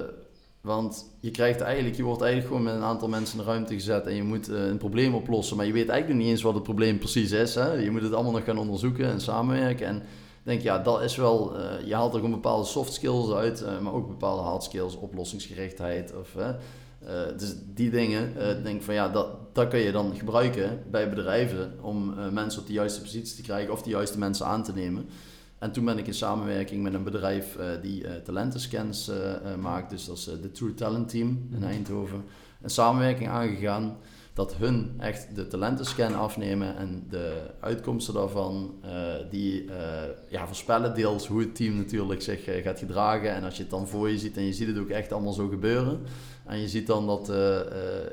want je krijgt eigenlijk, je wordt eigenlijk gewoon met een aantal mensen in de ruimte gezet en je moet een probleem oplossen, maar je weet eigenlijk nog niet eens wat het probleem precies is. Hè? Je moet het allemaal nog gaan onderzoeken en samenwerken. En denk, ja, dat is wel, eh, je haalt er gewoon bepaalde soft skills uit, eh, maar ook bepaalde hard skills, oplossingsgerichtheid of. Eh, dus die dingen, denk van ja, dat, dat kun je dan gebruiken bij bedrijven om mensen op de juiste positie te krijgen of de juiste mensen aan te nemen. En toen ben ik in samenwerking met een bedrijf die talentenscans maakt, dus dat is de True Talent Team in Mhm. Eindhoven, een samenwerking aangegaan dat hun echt de talentenscan afnemen en de uitkomsten daarvan, eh, die eh, ja, voorspellen deels hoe het team natuurlijk zich eh, gaat gedragen. En als je het dan voor je ziet en je ziet het ook echt allemaal zo gebeuren. En je ziet dan dat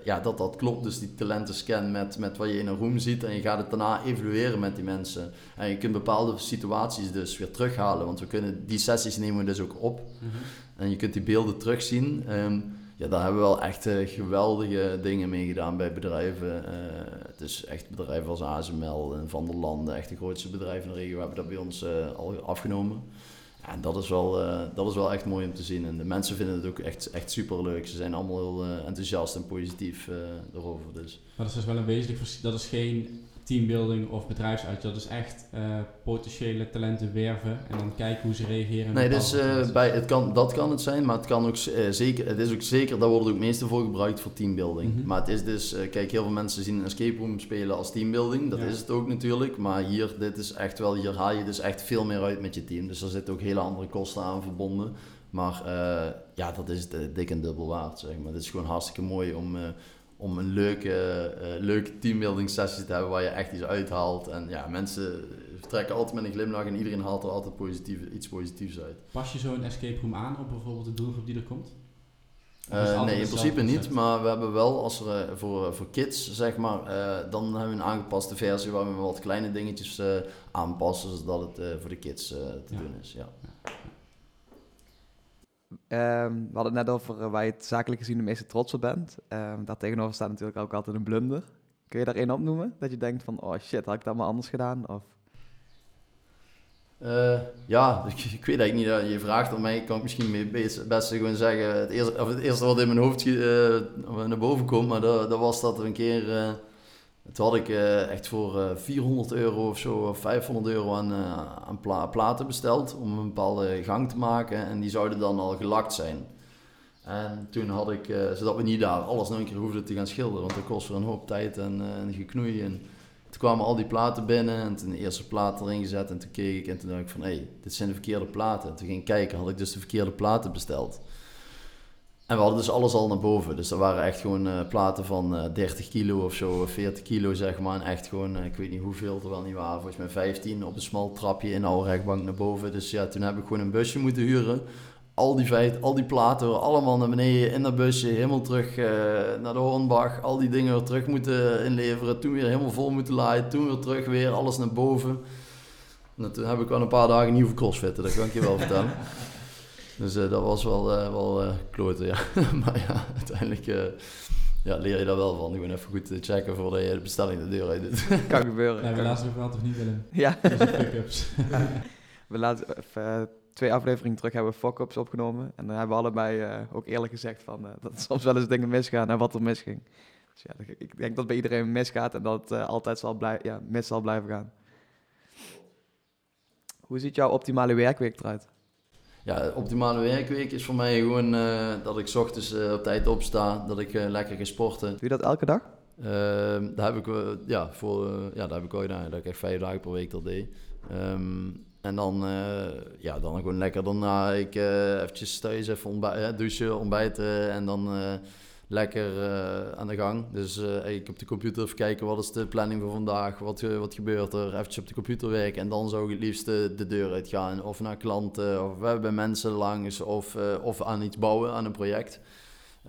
ja, dat, dat klopt, dus die talentenscan met, met wat je in een room ziet. En je gaat het daarna evalueren met die mensen. En je kunt bepaalde situaties dus weer terughalen, want we kunnen die sessies nemen we dus ook op. En je kunt die beelden terugzien. Ehm, ja, daar hebben we wel echt eh, geweldige dingen mee gedaan bij bedrijven. Eh, het is echt bedrijven als ASML en Van der Landen, echt de grootste bedrijven in de regio, hebben dat bij ons eh, al afgenomen. En dat is, wel, dat is wel echt mooi om te zien. En de mensen vinden het ook echt, echt super leuk. Ze zijn allemaal heel enthousiast en positief eh erover. Dus. Maar dat is dus wel een wezenlijk verschil. Dat is geen teambuilding of bedrijfsuit. Dat is echt eh, potentiële talenten werven en dan kijken hoe ze reageren. Nee, dus, eh, bij, het kan, dat kan het zijn, maar het, kan ook, eh, zeker, het is ook zeker, daar wordt ook meestal voor gebruikt voor teambuilding. Mhm. Maar het is dus, kijk, heel veel mensen zien een escape room spelen als teambuilding, dat Ja. is het ook natuurlijk. Maar hier, dit is echt wel, hier haal je dus echt veel meer uit met je team. Dus er zitten ook hele andere kosten aan verbonden. Maar ja, dat is dik en dubbel waard, zeg maar. Het is gewoon hartstikke mooi om, om een leuke, eh, leuke teambuilding sessie te hebben waar je echt iets uithaalt. En ja, mensen vertrekken altijd met een glimlach en iedereen haalt er altijd positief, iets positiefs uit. Pas je zo'n escape room aan op bijvoorbeeld de doelgroep die er komt? Eh, nee, in principe niet, maar we hebben wel, als er eh, voor, voor kids zeg maar, dan hebben we een aangepaste versie waar we wat kleine dingetjes aanpassen, zodat het voor de kids te Ja. doen is. Ja. Ehm, we hadden het net over eh, waar je het zakelijk gezien de meeste trots op bent. Ehm daar tegenover staat natuurlijk ook altijd een blunder. Kun je daar één opnoemen? Dat je denkt van, oh shit, had ik dat maar anders gedaan? Of... Eh, ja, ik, ik weet eigenlijk niet, eh, je vraagt om mij, kan ik misschien mee best, gewoon zeggen, het eerste, of het eerste wat in mijn hoofd naar boven komt, maar dat, dat was dat er een keer, toen had ik eh, echt voor eh, 400 euro of zo, of 500 euro aan, eh, aan pla- platen besteld om een bepaalde gang te maken en die zouden dan al gelakt zijn. En toen had ik, zodat we niet daar alles nog een keer hoefden te gaan schilderen, want dat kost een hoop tijd en, en geknoei. En toen kwamen al die platen binnen en toen de eerste plaat erin gezet en toen keek ik en toen dacht ik van, hé, hey, dit zijn de verkeerde platen. En toen ging ik kijken, had ik dus de verkeerde platen besteld. En we hadden dus alles al naar boven. Dus dat waren echt gewoon eh, platen van eh 30 kilo of zo, of 40 kilo zeg maar. En echt gewoon, eh, ik weet niet hoeveel er wel niet waren, volgens mij 15 op een smal trapje in de oude rechtbank naar boven. Dus ja, toen heb ik gewoon een busje moeten huren. Al die, vijf, al die platen allemaal naar beneden in dat busje, helemaal terug eh, naar de Hornbach. Al die dingen weer terug moeten inleveren. Toen weer helemaal vol moeten laaien. Toen weer terug weer, alles naar boven. En toen heb ik wel een paar dagen hoeven crossfitten, dat kan ik je wel vertellen. Dus eh, dat was wel, eh, wel eh, kloten, ja. maar ja, uiteindelijk eh, ja, leer je daar wel van. Gewoon even goed te checken voordat je de bestelling de deur uit doet. Kan gebeuren. Nee, we laten het wel toch niet willen. Ja, we laten even, twee afleveringen terug hebben we fuck-ups opgenomen. En dan hebben we allebei eh, ook eerlijk gezegd van, eh, dat er soms wel eens dingen misgaan en wat er misging. Dus ja, ik- ik denk dat bij iedereen misgaat en dat het eh, altijd zal blij ja, mis zal blijven gaan. Hoe ziet jouw optimale werkweek eruit? Ja, optimale werkweek is voor mij gewoon eh, dat ik 's ochtends eh, op tijd opsta, dat ik eh, lekker ga sporten. Doe je dat elke dag? Ehm, daar heb ik, ja, voor, ja, daar heb ik ooit gedaan, dat ik echt vijf dagen per week dat deed. Ehm, en dan, ja, dan gewoon lekker daarna ik eventjes thuis even ontbij- douchen, ontbijten en dan lekker eh, aan de gang. Dus uh, eigenlijk op de computer even kijken wat is de planning voor vandaag, wat, wat gebeurt er, even op de computer werken en dan zou ik het liefst de, deur uitgaan of naar klanten of bij mensen langs of, of aan iets bouwen, aan een project.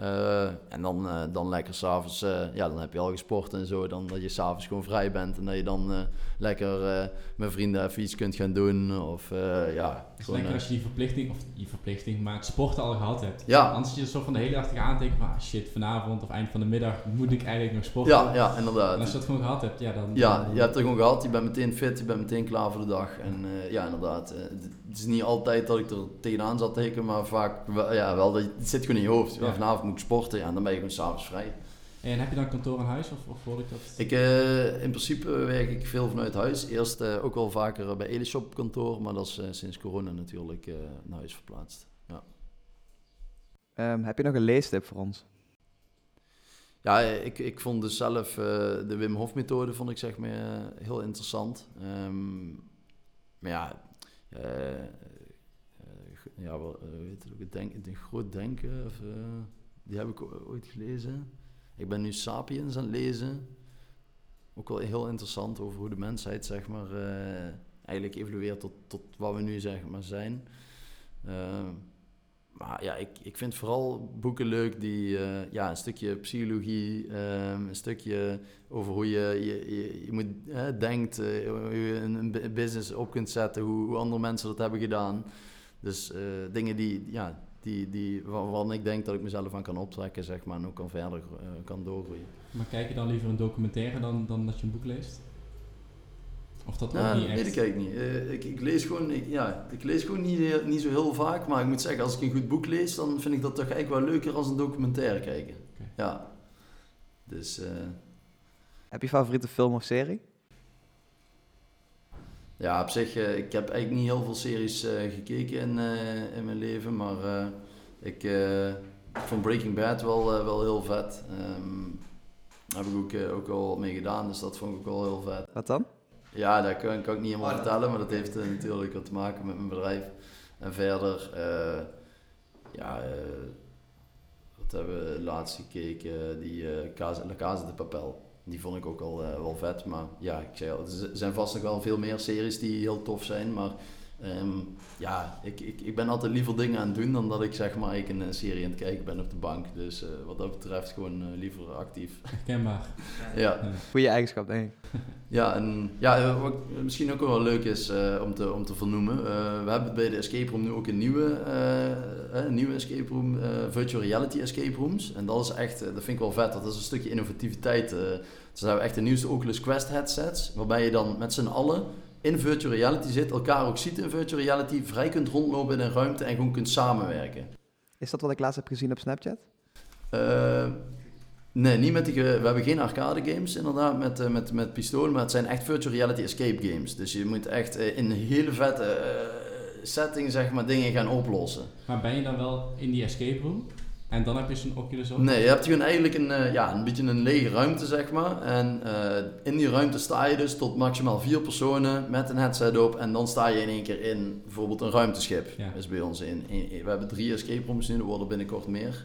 Uh, en dan, uh, dan lekker s'avonds, uh, ja, dan heb je al gesport en zo. Dan dat je s'avonds gewoon vrij bent en dat je dan lekker met vrienden even iets kunt gaan doen. Of ja. Het is lekker als je die verplichting, of die verplichting, maar het sporten al gehad hebt. Ja. Anders je zo van de hele dag denken van ah, shit, vanavond of eind van de middag moet ik eigenlijk nog sporten. Ja, ja, inderdaad. En als je dat gewoon gehad hebt, ja dan... Ja, je hebt het gewoon gehad, je bent meteen fit, je bent meteen klaar voor de dag. En ja, inderdaad. Het is niet altijd dat ik er tegenaan zat te hikken, maar vaak wel, ja, wel, dat, het zit gewoon in je hoofd. Ja. Vanavond moet ik sporten, ja, dan ben je gewoon s'avonds vrij. En heb je dan kantoor in huis of, of hoor ik dat? Ik, uh, in principe werk ik veel vanuit huis. Eerst uh, ook wel vaker bij Elishop kantoor, maar dat is uh, sinds corona natuurlijk naar huis verplaatst. Ja. Um, heb je nog een leestip voor ons? Ja, ik, ik vond dus zelf de Wim Hof methode vond ik zeg maar heel interessant. Um, maar ja, ja, wel, weet het, denk, denk, groot denken of die heb ik ooit gelezen. Ik ben nu Sapiens aan het lezen. Ook wel heel interessant over hoe de mensheid, zeg maar, eigenlijk evolueert tot, tot wat we nu zeg maar zijn. Maar ja, ik, ik vind vooral boeken leuk die uh, ja, een stukje psychologie, um, een stukje over hoe je, je, je, je moet, denkt, hoe je een, een, business op kunt zetten, hoe, andere mensen dat hebben gedaan. Dus dingen die, ja, die, die, waarvan ik denk dat ik mezelf aan kan optrekken, zeg maar, en ook kan verder kan doorgroeien. Maar kijk je dan liever een documentaire dan, dan dat je een boek leest? Of dat ook niet echt? Nee, dat kijk ik niet. Uh, ik, ik, lees gewoon, ik, ja, ik lees gewoon niet, niet zo heel vaak, maar ik moet zeggen, als ik een goed boek lees, dan vind ik dat toch eigenlijk wel leuker als een documentaire kijken. Okay. Ja. Dus... Uh, Heb je favoriete film of serie? Ja, op zich, uh, ik heb eigenlijk niet heel veel series uh, gekeken in, uh, in mijn leven, maar ik vond Breaking Bad wel, wel heel vet. Um, daar heb ik ook, ook al mee gedaan, dus dat vond ik ook wel heel vet. Wat dan? Ja, dat kan, kan ik niet helemaal vertellen, maar dat heeft natuurlijk wat te maken met mijn bedrijf. En verder, ja, wat hebben we laatst gekeken? Die Casa, La Casa de Papel. Die vond ik ook al uh, wel vet. Maar ja, ik zei al, er zijn vast nog wel veel meer series die heel tof zijn. Maar um, ja, ik, ik, ik ben altijd liever dingen aan het doen dan dat ik zeg maar ik een serie aan het kijken ben op de bank. Dus uh, wat dat betreft gewoon uh, liever actief. Herkenbaar. ja. Goede eigenschap, denk ik. Ja, en ja, wat misschien ook wel leuk is uh, om, te, om te vernoemen. we hebben bij de Escape Room nu ook een nieuwe, een nieuwe Escape Room, Virtual Reality Escape Rooms. En dat is echt, dat vind ik wel vet. Dat is een stukje innovativiteit. dus we hebben echt de nieuwste Oculus Quest headsets, waarbij je dan met z'n allen in virtual reality zit, elkaar ook ziet in virtual reality, vrij kunt rondlopen in een ruimte en gewoon kunt samenwerken. Is dat wat ik laatst heb gezien op Snapchat? Uh, nee, niet met die, we hebben geen arcade games inderdaad met, uh, met, met pistolen, maar het zijn echt virtual reality escape games. Dus je moet echt uh, in een hele vette setting zeg maar dingen gaan oplossen. Maar ben je dan wel in die escape room? En dan heb je zo'n Oculus op? Nee, je hebt gewoon eigenlijk een, uh, ja, een beetje een lege ruimte, zeg maar. En uh, in die ruimte sta je dus tot maximaal vier personen met een headset op. En dan sta je in één keer in bijvoorbeeld een ruimteschip. Ja. is bij ons in, in, We hebben drie escape rooms nu, er worden binnenkort meer.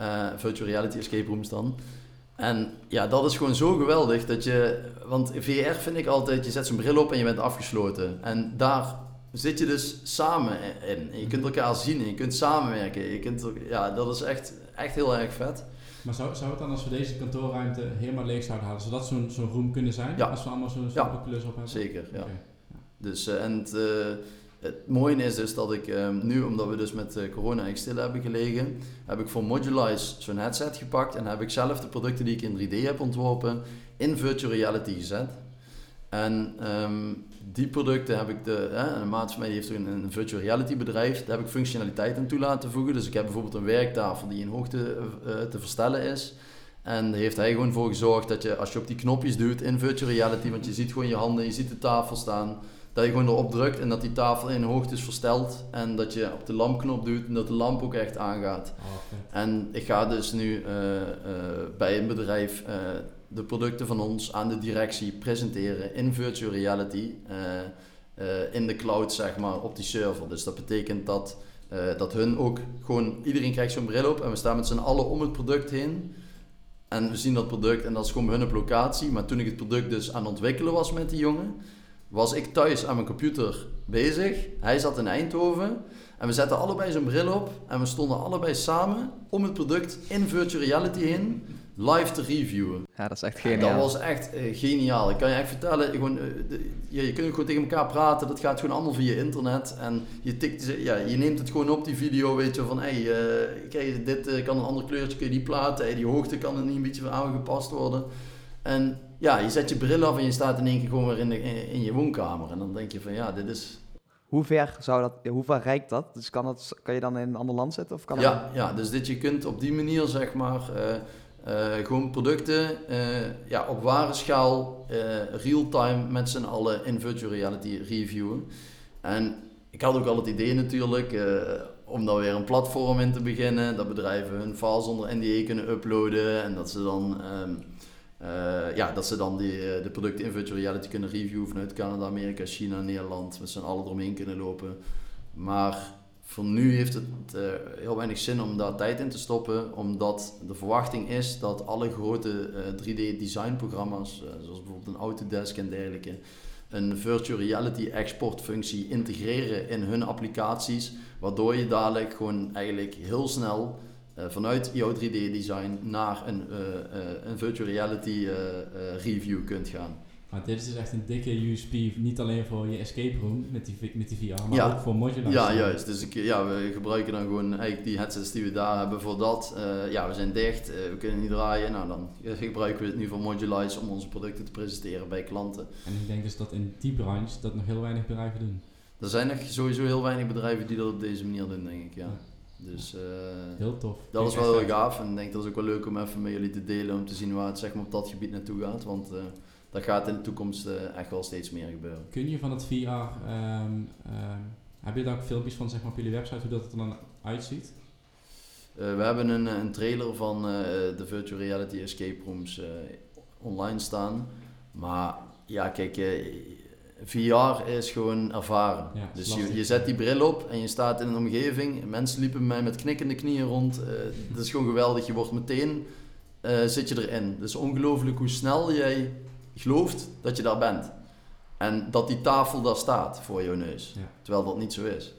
Uh, virtual reality escape rooms dan. En ja, dat is gewoon zo geweldig dat je... Want VR vind ik altijd, je zet zo'n bril op en je bent afgesloten. En daar zit je dus samen in. En je kunt elkaar zien en je kunt samenwerken. Je kunt, ja, dat is echt, echt heel erg vet. Maar zou, zou het dan als we deze kantoorruimte helemaal leeg zouden halen, zodat zo'n zo'n room kunnen zijn? Ja. Als we allemaal zo'n zo ja. op hebben? Zeker, ja. Dus, uh, en het, uh, het mooie is dus dat ik um, nu, omdat we dus met uh, corona eigenlijk stil hebben gelegen, heb ik voor Modulize zo'n headset gepakt en heb ik zelf de producten die ik in 3D heb ontworpen in virtual reality gezet. En um, die producten heb ik de, hè, een maat van mij die heeft een, een virtual reality bedrijf, daar heb ik functionaliteit aan toe laten voegen. Dus ik heb bijvoorbeeld een werktafel die in hoogte uh, te verstellen is. En daar heeft hij gewoon voor gezorgd dat je als je op die knopjes doet in virtual reality, want je ziet gewoon je handen, je ziet de tafel staan, dat je gewoon erop drukt en dat die tafel in hoogte is versteld. En dat je op de lampknop doet en dat de lamp ook echt aangaat. Oh, en ik ga dus nu uh, uh, bij een bedrijf de producten van ons aan de directie presenteren in virtual reality. Uh, uh, in de cloud, zeg maar, op die server. Dus dat betekent dat eh, dat hun ook gewoon, iedereen krijgt zo'n bril op en we staan met z'n allen om het product heen. En we zien dat product en dat is gewoon hun op locatie. Maar toen ik het product dus aan het ontwikkelen was met die jongen, was ik thuis aan mijn computer bezig. Hij zat in Eindhoven. En we zetten allebei zo'n bril op en we stonden allebei samen om het product in virtual reality heen live te reviewen. Ja, dat is echt En geniaal. dat was echt eh, geniaal. Ik kan je echt vertellen, gewoon, eh, de- ja, je kunt gewoon tegen elkaar praten. Dat gaat gewoon allemaal via internet. En je, tikt, ja, je neemt het gewoon op, die video, weet je, van hey, eh, kijk, dit eh, kan een ander kleurtje, kun je die platen. Hey, die hoogte kan er niet een beetje aangepast worden. En ja, je zet je bril af en je staat in één keer gewoon weer in, de, in, in je woonkamer. En dan denk je van ja, dit is... Hoe ver zou dat, hoe ver reikt dat? Dus kan, dat, kan je dan in een ander land zitten? Of kan dat- Ja, ja, dus dit je kunt op die manier zeg maar eh, eh, gewoon producten eh, ja, op ware schaal eh, real-time met z'n allen in virtual reality reviewen. En ik had ook al het idee natuurlijk om daar weer een platform in te beginnen, dat bedrijven hun files onder NDA kunnen uploaden en dat ze dan, ehm, eh, ja, dat ze dan die, de producten in virtual reality kunnen reviewen vanuit Canada, Amerika, China, Nederland, met z'n allen eromheen kunnen lopen. Maar voor nu heeft het eh, heel weinig zin om daar tijd in te stoppen, omdat de verwachting is dat alle grote 3D-designprogramma's, eh, zoals bijvoorbeeld een Autodesk en dergelijke, een virtual reality exportfunctie integreren in hun applicaties, waardoor je dadelijk gewoon eigenlijk heel snel eh, vanuit jouw 3D-design naar een, eh, eh, een virtual reality eh, eh, review kunt gaan. Maar dit is dus echt een dikke USP, niet alleen voor je escape room met die, met die VR, maar Ja. ook voor modular. Ja, juist. Dus ik, ja, we gebruiken dan gewoon eigenlijk die headsets die we daar hebben voor dat. Eh, ja, we zijn dicht, eh, we kunnen niet draaien. Nou, dan gebruiken we het nu voor Modulize om onze producten te presenteren bij klanten. En ik denk dus dat in die branche dat nog heel weinig bedrijven doen. Er zijn nog sowieso heel weinig bedrijven die dat op deze manier doen, denk ik. Ja. Ja. Dus eh, Heel tof. dat is wel heel gaaf. En ik denk dat is ook wel leuk om even met jullie te delen. Om te zien waar het zeg maar, op dat gebied naartoe gaat. Want dat gaat in de toekomst eh, echt wel steeds meer gebeuren. Kun je van het VR, ehm, ehm, heb je daar ook filmpjes van zeg maar, op jullie website, hoe dat er dan uitziet? Eh, we hebben een, een trailer van eh, de virtual reality escape rooms eh, online staan. Maar ja, kijk, eh, VR is gewoon ervaren. Ja, het is dus je, je zet die bril op en je staat in een omgeving. Mensen liepen mij met knikkende knieën rond. Eh, dat is gewoon geweldig. Je wordt meteen, eh, zit je erin. Het is ongelooflijk hoe snel jij gelooft dat je daar bent. En dat die tafel daar staat voor jouw neus. Ja. Terwijl dat niet zo is.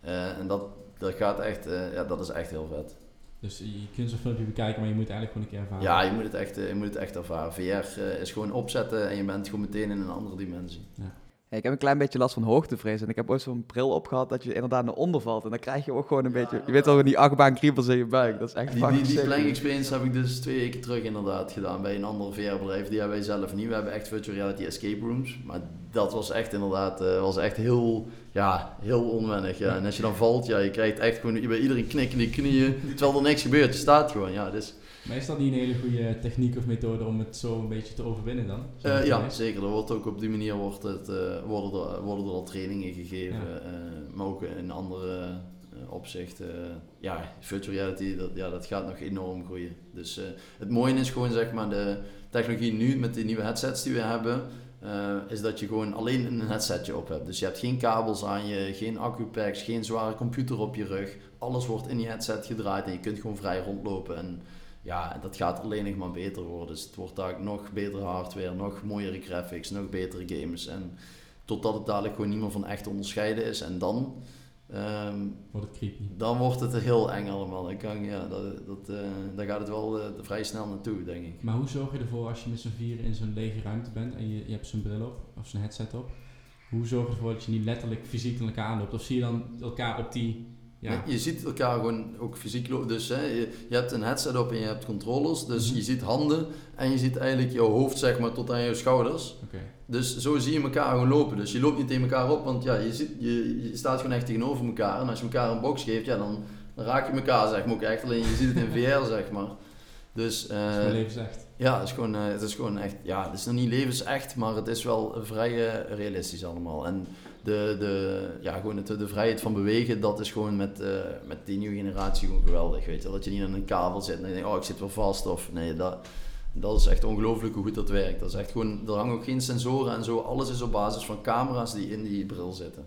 Eh, en dat, dat gaat echt, eh, ja, dat is echt heel vet. Dus je kunt zo'n filmpje bekijken, maar je moet het eigenlijk gewoon een keer ervaren. Ja, je moet het echt, eh, je moet het echt ervaren. VR is gewoon opzetten en je bent gewoon meteen in een andere dimensie. Ja, ik heb een klein beetje last van hoogtevrees. En ik heb ooit zo'n bril opgehad dat je inderdaad naar onder valt. En dan krijg je ook gewoon een beetje... Je weet wel, die achtbaan kriebels in je buik. Dat is echt Die, die, fucking die playing experience heb ik dus twee weken terug inderdaad gedaan bij een ander VR-bedrijf. Die hebben wij zelf niet. We hebben echt virtual reality escape rooms. Maar dat was echt inderdaad eh, was echt heel, ja, heel onwennig. Ja. En als je dan valt, ja, je krijgt echt gewoon bij iedereen knikkende knieën. Terwijl er niks gebeurt. Je staat gewoon. Ja, dus, Maar is dat niet een hele goede techniek of methode om het zo een beetje te overwinnen dan? Eh, ja, zeker. Er wordt ook op die manier wordt het, eh, worden, er, worden er al trainingen gegeven, Ja. eh, maar ook in andere opzichten. ja, virtual reality, dat, ja, dat gaat nog enorm groeien. Dus het mooie is gewoon, zeg maar, de technologie nu met die nieuwe headsets die we hebben, is dat je gewoon alleen een headsetje op hebt. Dus je hebt geen kabels aan je, geen accupacks, geen zware computer op je rug. Alles wordt in die headset gedraaid en je kunt gewoon vrij rondlopen. En ja, en dat gaat alleen nog maar beter worden. Dus het wordt daar nog betere hardware, nog mooiere graphics, nog betere games. En totdat het dadelijk gewoon niet meer van echt onderscheiden is. En dan, ehm, Wordt het creepy. dan wordt het heel eng allemaal. Dan, kan, ja, dat, dat, eh, dan gaat het wel eh, vrij snel naartoe, denk ik. Maar hoe zorg je ervoor als je met z'n vier in zo'n lege ruimte bent en je, je hebt zo'n bril op of zo'n headset op? Hoe zorg je ervoor dat je niet letterlijk fysiek tegen elkaar aanloopt? Of zie je dan elkaar op die... Ja, Je, je ziet elkaar gewoon ook fysiek lopen. Dus hè, je, je hebt een headset op en je hebt controllers. Dus Mhm. je ziet handen en je ziet eigenlijk jouw hoofd zeg maar tot aan je schouders. Dus zo zie je elkaar gewoon lopen. Dus je loopt niet tegen elkaar op, want ja, je, zit, je, je staat gewoon echt tegenover elkaar. En als je elkaar een box geeft, ja, dan, dan raak je elkaar zeg maar ook echt. Alleen je ziet het in VR zeg maar. Dus is eh, mijn levensecht. ja, het is, gewoon, eh, het is gewoon echt, ja, het is nog niet levensecht, maar het is wel vrij eh, realistisch allemaal. En de, de, ja, gewoon het, de vrijheid van bewegen, dat is gewoon met, eh, met die nieuwe generatie gewoon geweldig, weet je. Dat je niet aan een kabel zit en je denkt, oh, ik zit wel vast, of nee, dat, dat is echt ongelooflijk hoe goed dat werkt. Dat is echt gewoon, er hangen ook geen sensoren en zo, alles is op basis van camera's die in die bril zitten.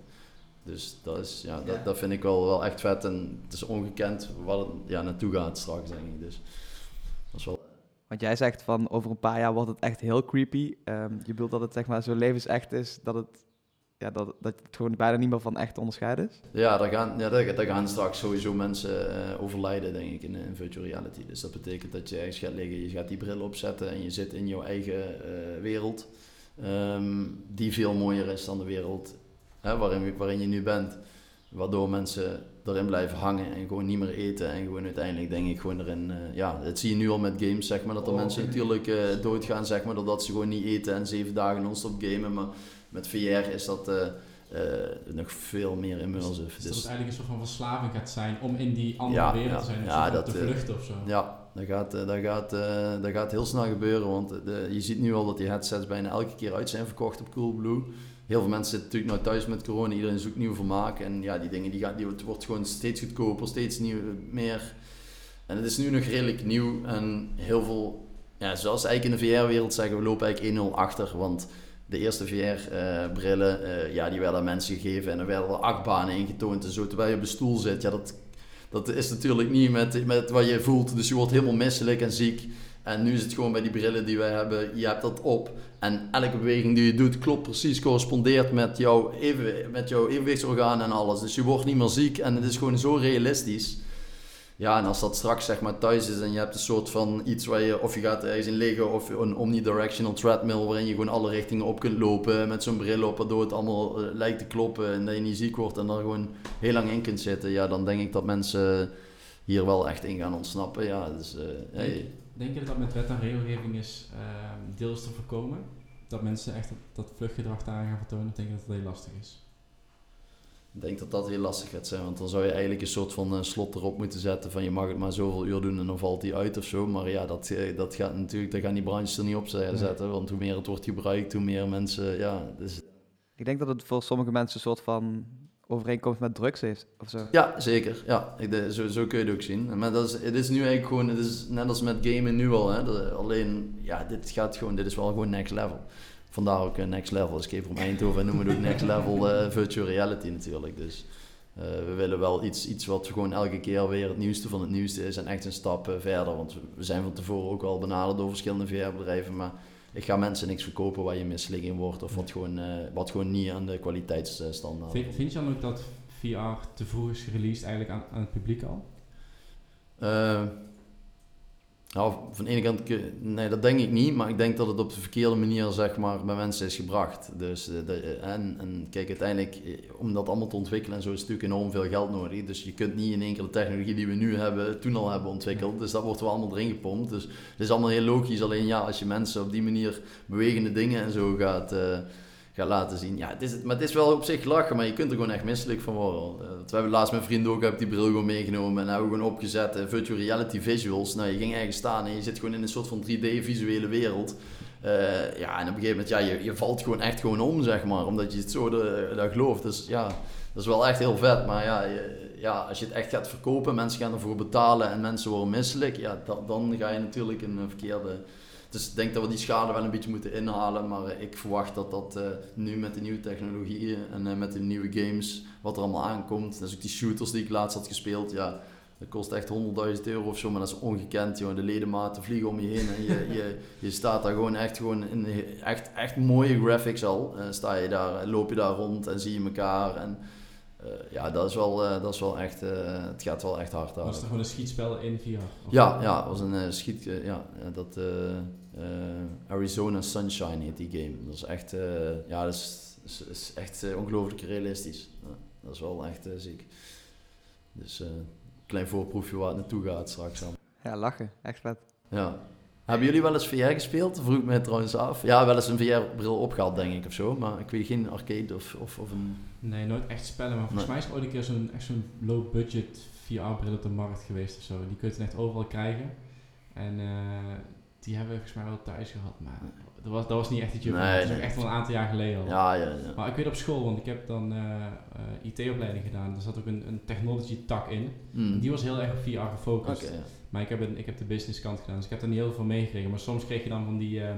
Dus dat, is, ja, dat, dat vind ik wel, wel echt vet en het is ongekend wat het ja, naartoe gaat straks, denk ik. Dus dat is wel... Want jij zegt van over een paar jaar wordt het echt heel creepy. Ehm, je bedoelt dat het zeg maar zo levensecht is, dat het, ja, dat, dat het gewoon bijna niet meer van echt te onderscheiden is? Ja, daar gaan, ja daar, daar gaan straks sowieso mensen eh, overlijden, denk ik, in, in virtual reality. Dus dat betekent dat je ergens gaat liggen, je gaat die bril opzetten en je zit in jouw eigen eh, wereld. ehm, die veel mooier is dan de wereld hè, waarin, waarin je nu bent. Waardoor mensen erin blijven hangen en gewoon niet meer eten. En gewoon uiteindelijk denk ik gewoon erin... eh, ja, dat zie je nu al met games, zeg maar. Dat er Oh, mensen oké. natuurlijk eh, doodgaan, zeg maar. Doordat ze gewoon niet eten en zeven dagen non-stop gamen. Maar met VR is dat eh, eh, nog veel meer immersive. Dus dat het Dus eigenlijk een soort van verslaving gaat zijn om in die andere Ja, wereld te zijn. Ja, dat, te eh, vluchten of zo. ja, dat gaat, dat, gaat, dat gaat heel snel gebeuren. Want de, je ziet nu al dat die headsets bijna elke keer uit zijn verkocht op Coolblue. Heel veel mensen zitten natuurlijk nou thuis met corona. Iedereen zoekt nieuw vermaak. En ja, die dingen die die, het wordt gewoon steeds goedkoper, steeds nieuw, meer. En het is nu nog redelijk nieuw. En heel veel, ja, zoals eigenlijk in de VR-wereld zeggen, we lopen eigenlijk 1-0 achter. Want de eerste VR-brillen, eh, ja, die werden aan mensen gegeven. En er werden wel acht banen ingetoond. Terwijl je op de stoel zit, ja, dat, dat is natuurlijk niet met, met wat je voelt. Dus je wordt helemaal misselijk en ziek. En nu is het gewoon bij die brillen die wij hebben, je hebt dat op. En elke beweging die je doet klopt precies, correspondeert met jouw, even, met jouw evenwichtsorgaan en alles. Dus je wordt niet meer ziek en het is gewoon zo realistisch. Ja, en als dat straks zeg maar thuis is en je hebt een soort van iets waar je, of je gaat ergens in liggen, of een omnidirectional treadmill waarin je gewoon alle richtingen op kunt lopen met zo'n bril op, waardoor het allemaal eh, lijkt te kloppen en dat je niet ziek wordt en daar gewoon heel lang in kunt zitten. Ja, dan denk ik dat mensen hier wel echt in gaan ontsnappen. Ja, dus, eh. Denk je dat dat met wet en regelgeving is ehm, deels te voorkomen? Dat mensen echt dat, dat vluchtgedrag daar gaan vertonen? Ik denk dat het heel lastig is. Ik denk dat dat heel lastig gaat zijn, want dan zou je eigenlijk een soort van eh, slot erop moeten zetten van je mag het maar zoveel uur doen en dan valt die uit of zo. Maar ja, dat, eh, dat gaat natuurlijk, daar gaan die branches er niet op Nee. zetten, want hoe meer het wordt gebruikt, hoe meer mensen, ja, dus, Ik denk dat het voor sommige mensen een soort van overeenkomst met drugs is of zo. ja, zeker. Ja, ik, zo, zo kun je het ook zien. Maar dat is, het is nu eigenlijk gewoon, het is net als met gamen nu al, hè. Dat- alleen, ja, dit gaat gewoon, dit is wel gewoon next level. Vandaar ook eh, next level. Escape from Eindhoven en noemen we het ook next level eh, virtual reality natuurlijk. Dus eh, we willen wel iets, iets wat gewoon elke keer weer het nieuwste van het nieuwste is en echt een stap verder. Want we zijn van tevoren ook al benaderd door verschillende VR-bedrijven, maar ik ga mensen niks verkopen waar je misselijk in wordt of wat gewoon, wat gewoon niet aan de kwaliteitsstandaard. Vind, vind je dan ook dat VR te vroeg is gereleased eigenlijk aan, aan het publiek al? Nou, van de ene kant, nee, dat denk ik niet, maar ik denk dat het op de verkeerde manier zeg maar, bij mensen is gebracht. Dus, eh, de- eh, en, en kijk, uiteindelijk, eh, om dat allemaal te ontwikkelen en zo is natuurlijk enorm veel geld nodig. Dus je kunt niet in één keer de technologie die we nu hebben, toen al hebben ontwikkeld. Dus dat wordt wel allemaal erin gepompt. Dus het is allemaal heel logisch. Alleen ja, als je mensen op die manier bewegende dingen en zo gaat, gaat laten zien. Ja, het is, maar het is wel op zich lachen, maar je kunt er gewoon echt misselijk van worden. Eh, we hebben laatst met vrienden ook, heb die bril gewoon meegenomen en hebben we gewoon opgezet. eh, virtual reality visuals. Nou, je ging ergens staan en je zit gewoon in een soort van 3D-visuele wereld. Eh, ja, en op een gegeven moment, ja, je, je valt gewoon echt gewoon om, zeg maar, omdat je het zo dat gelooft. Dus ja, dat is wel echt heel vet. Maar ja, ja, als je het echt gaat verkopen, mensen gaan ervoor betalen en mensen worden misselijk, ja, dan, dan ga je natuurlijk een verkeerde... Dus ik denk dat we die schade wel een beetje moeten inhalen, maar eh, ik verwacht dat dat eh, nu met de nieuwe technologieën en eh, met de nieuwe games, wat er allemaal aankomt, dus ook die shooters die ik laatst had gespeeld, ja, dat kost echt 100.000 euro of zo, maar dat is ongekend, joh. De ledematen vliegen om je heen en je, je, je staat daar gewoon echt, gewoon in echt, echt mooie graphics al. Sta je daar, loop je daar rond en zie je elkaar en ja, dat is wel, dat is wel echt, het gaat wel echt hard Was aan. het gewoon een schietspel in VR? Ja, ja, was een schiet, ja, dat eh, Arizona Sunshine heet die game. Dat is echt, eh, ja, dat is, is, is echt eh, ongelooflijk realistisch. Ja, dat is wel echt ziek. Dus eh klein voorproefje waar het naartoe gaat straks dan. Ja, lachen. Echt vet. Ja. Hebben jullie wel eens VR gespeeld? Vroeg ik mij trouwens af. Ja, wel eens een VR-bril opgehaald, denk ik, of zo. Maar ik weet geen arcade of, of, of een... Nee, nooit echt spellen, maar volgens Nee. mij is er ooit een keer zo'n echt zo'n low-budget VR-bril op de markt geweest of zo. Die kun je dan echt overal krijgen. En eh, die hebben we volgens mij wel thuis gehad, maar dat was, dat was niet echt Nee, van. Dat is ook nee. echt wel een aantal jaar geleden al. Ja, ja, ja. Maar ik weet op school, want ik heb dan eh, eh, IT-opleiding gedaan. Er zat ook een, een technology tak in. Hmm. Die was heel erg op VR gefocust. ja. Maar ik heb, een, ik heb de business kant gedaan, dus ik heb er niet heel veel meegekregen. Maar soms kreeg je dan van die, ehm,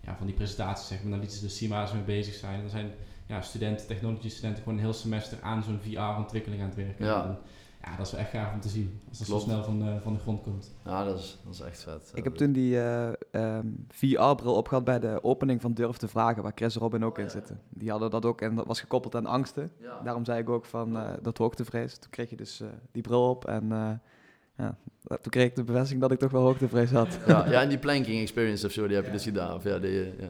ja, van die presentaties, zeg maar. Dan lieten ze de CIMA's mee bezig zijn. En dan zijn ja, studenten, technology studenten, gewoon een heel semester aan zo'n VR-ontwikkeling aan het werken. Ja. En, ja, dat is wel echt gaaf om te zien. Als dat zo snel van, de- van de grond komt. Ja, dat is, dat is echt vet. Ik heb toen die eh, ehm, VR-bril opgehad bij de opening van Durf te Vragen, waar Chris en Robin ook in zitten. Die hadden dat ook en dat was gekoppeld aan angsten. Ja. Daarom zei ik ook van eh, dat hoogtevrees. Toen kreeg je dus eh, die bril op en eh, ja, toen kreeg ik de bevestiging dat ik toch wel hoogtevrees had. Ja, ja, en die planking experience of zo, die heb je dus gedaan. Of ja, die, ja.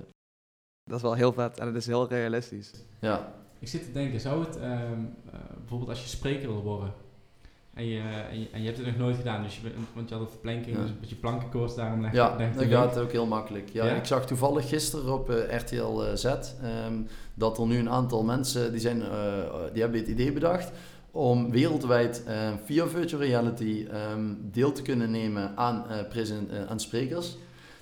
Dat is wel heel vet en het is heel realistisch. ja. Ik zit te denken, zou het ehm, eh, bijvoorbeeld als je spreker wil worden en je, en je, en je hebt het nog nooit gedaan, dus je, want je had het planking, Ja. dus een beetje plankenkoorts, daarom leg, Ja, leg dat gaat ook. heel makkelijk. Ja, Ja? Ik zag toevallig gisteren op eh, RTL eh, Z ehm, dat er nu een aantal mensen die, zijn, eh, die hebben het idee bedacht om wereldwijd eh, via virtual reality ehm, deel te kunnen nemen aan, presen- eh, aan sprekers.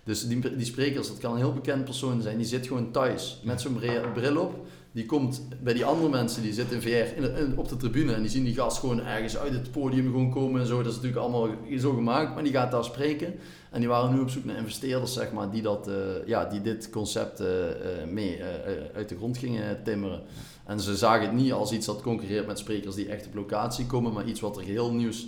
Dus die, die sprekers, dat kan een heel bekend persoon zijn, die zit gewoon thuis met zo'n bril op. Die komt bij die andere mensen, die zitten in VR in, op de tribune en die zien die gast gewoon ergens uit het podium gewoon komen en zo. Dat is natuurlijk allemaal zo gemaakt, maar die gaat daar spreken. En die waren nu op zoek naar investeerders, zeg maar, die, dat, eh, ja, die dit concept eh, eh, mee uit de grond gingen timmeren. En ze zagen het niet als iets dat concurreert met sprekers die echt op locatie komen, maar iets wat er heel nieuws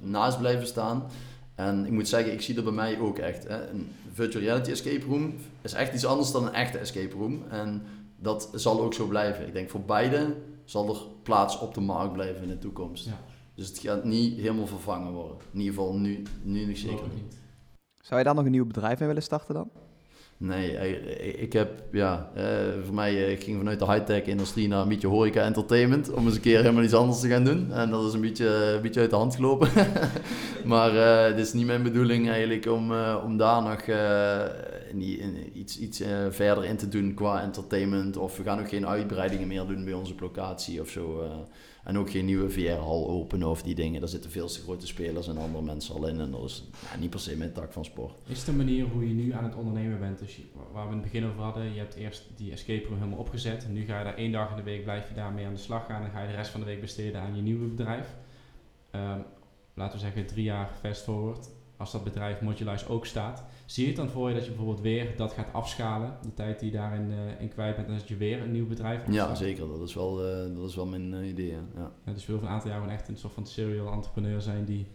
naast blijven staan. En ik moet zeggen, ik zie dat bij mij ook echt. Hè. Een virtual reality escape room is echt iets anders dan een echte escape room. En dat zal ook zo blijven. Ik denk voor beide zal er plaats op de markt blijven in de toekomst. Ja. Dus het gaat niet helemaal vervangen worden. In ieder geval nu, nu nog zeker niet. Zou je daar nog een nieuw bedrijf in willen starten dan? Nee, eh, ik heb, ja, eh, voor mij eh, ging vanuit de high-tech industrie naar een beetje horeca entertainment, om eens een keer helemaal iets anders te gaan doen. En dat is een beetje, beetje uit de hand gelopen. maar eh, het is niet mijn bedoeling eigenlijk om, eh, om daar nog eh, iets, iets eh, verder in te doen qua entertainment. Of we gaan ook geen uitbreidingen meer doen bij onze locatie of zo. En ook geen nieuwe VR-hal openen of die dingen. Daar zitten veel te grote spelers en andere mensen al in. En dat is ja, niet per se mijn tak van sport. Is een manier hoe je nu aan het ondernemen bent? Dus waar we in het begin over hadden, je hebt eerst die escape room helemaal opgezet. En nu ga je daar één dag in de week, blijf je daarmee aan de slag gaan. En ga je de rest van de week besteden aan je nieuwe bedrijf. Ehm, laten we zeggen drie jaar fast forward. Als dat bedrijf Modulize ook staat. Zie je het dan voor je dat je bijvoorbeeld weer dat gaat afschalen? De tijd die je daarin eh, in kwijt bent. En dat je weer een nieuw bedrijf Ja, opstart? zeker. Dat is wel, eh, dat is wel mijn eh, idee. Ja. Ja. Ja, dus je wil over een aantal jaar gewoon echt een soort van serial entrepreneur zijn die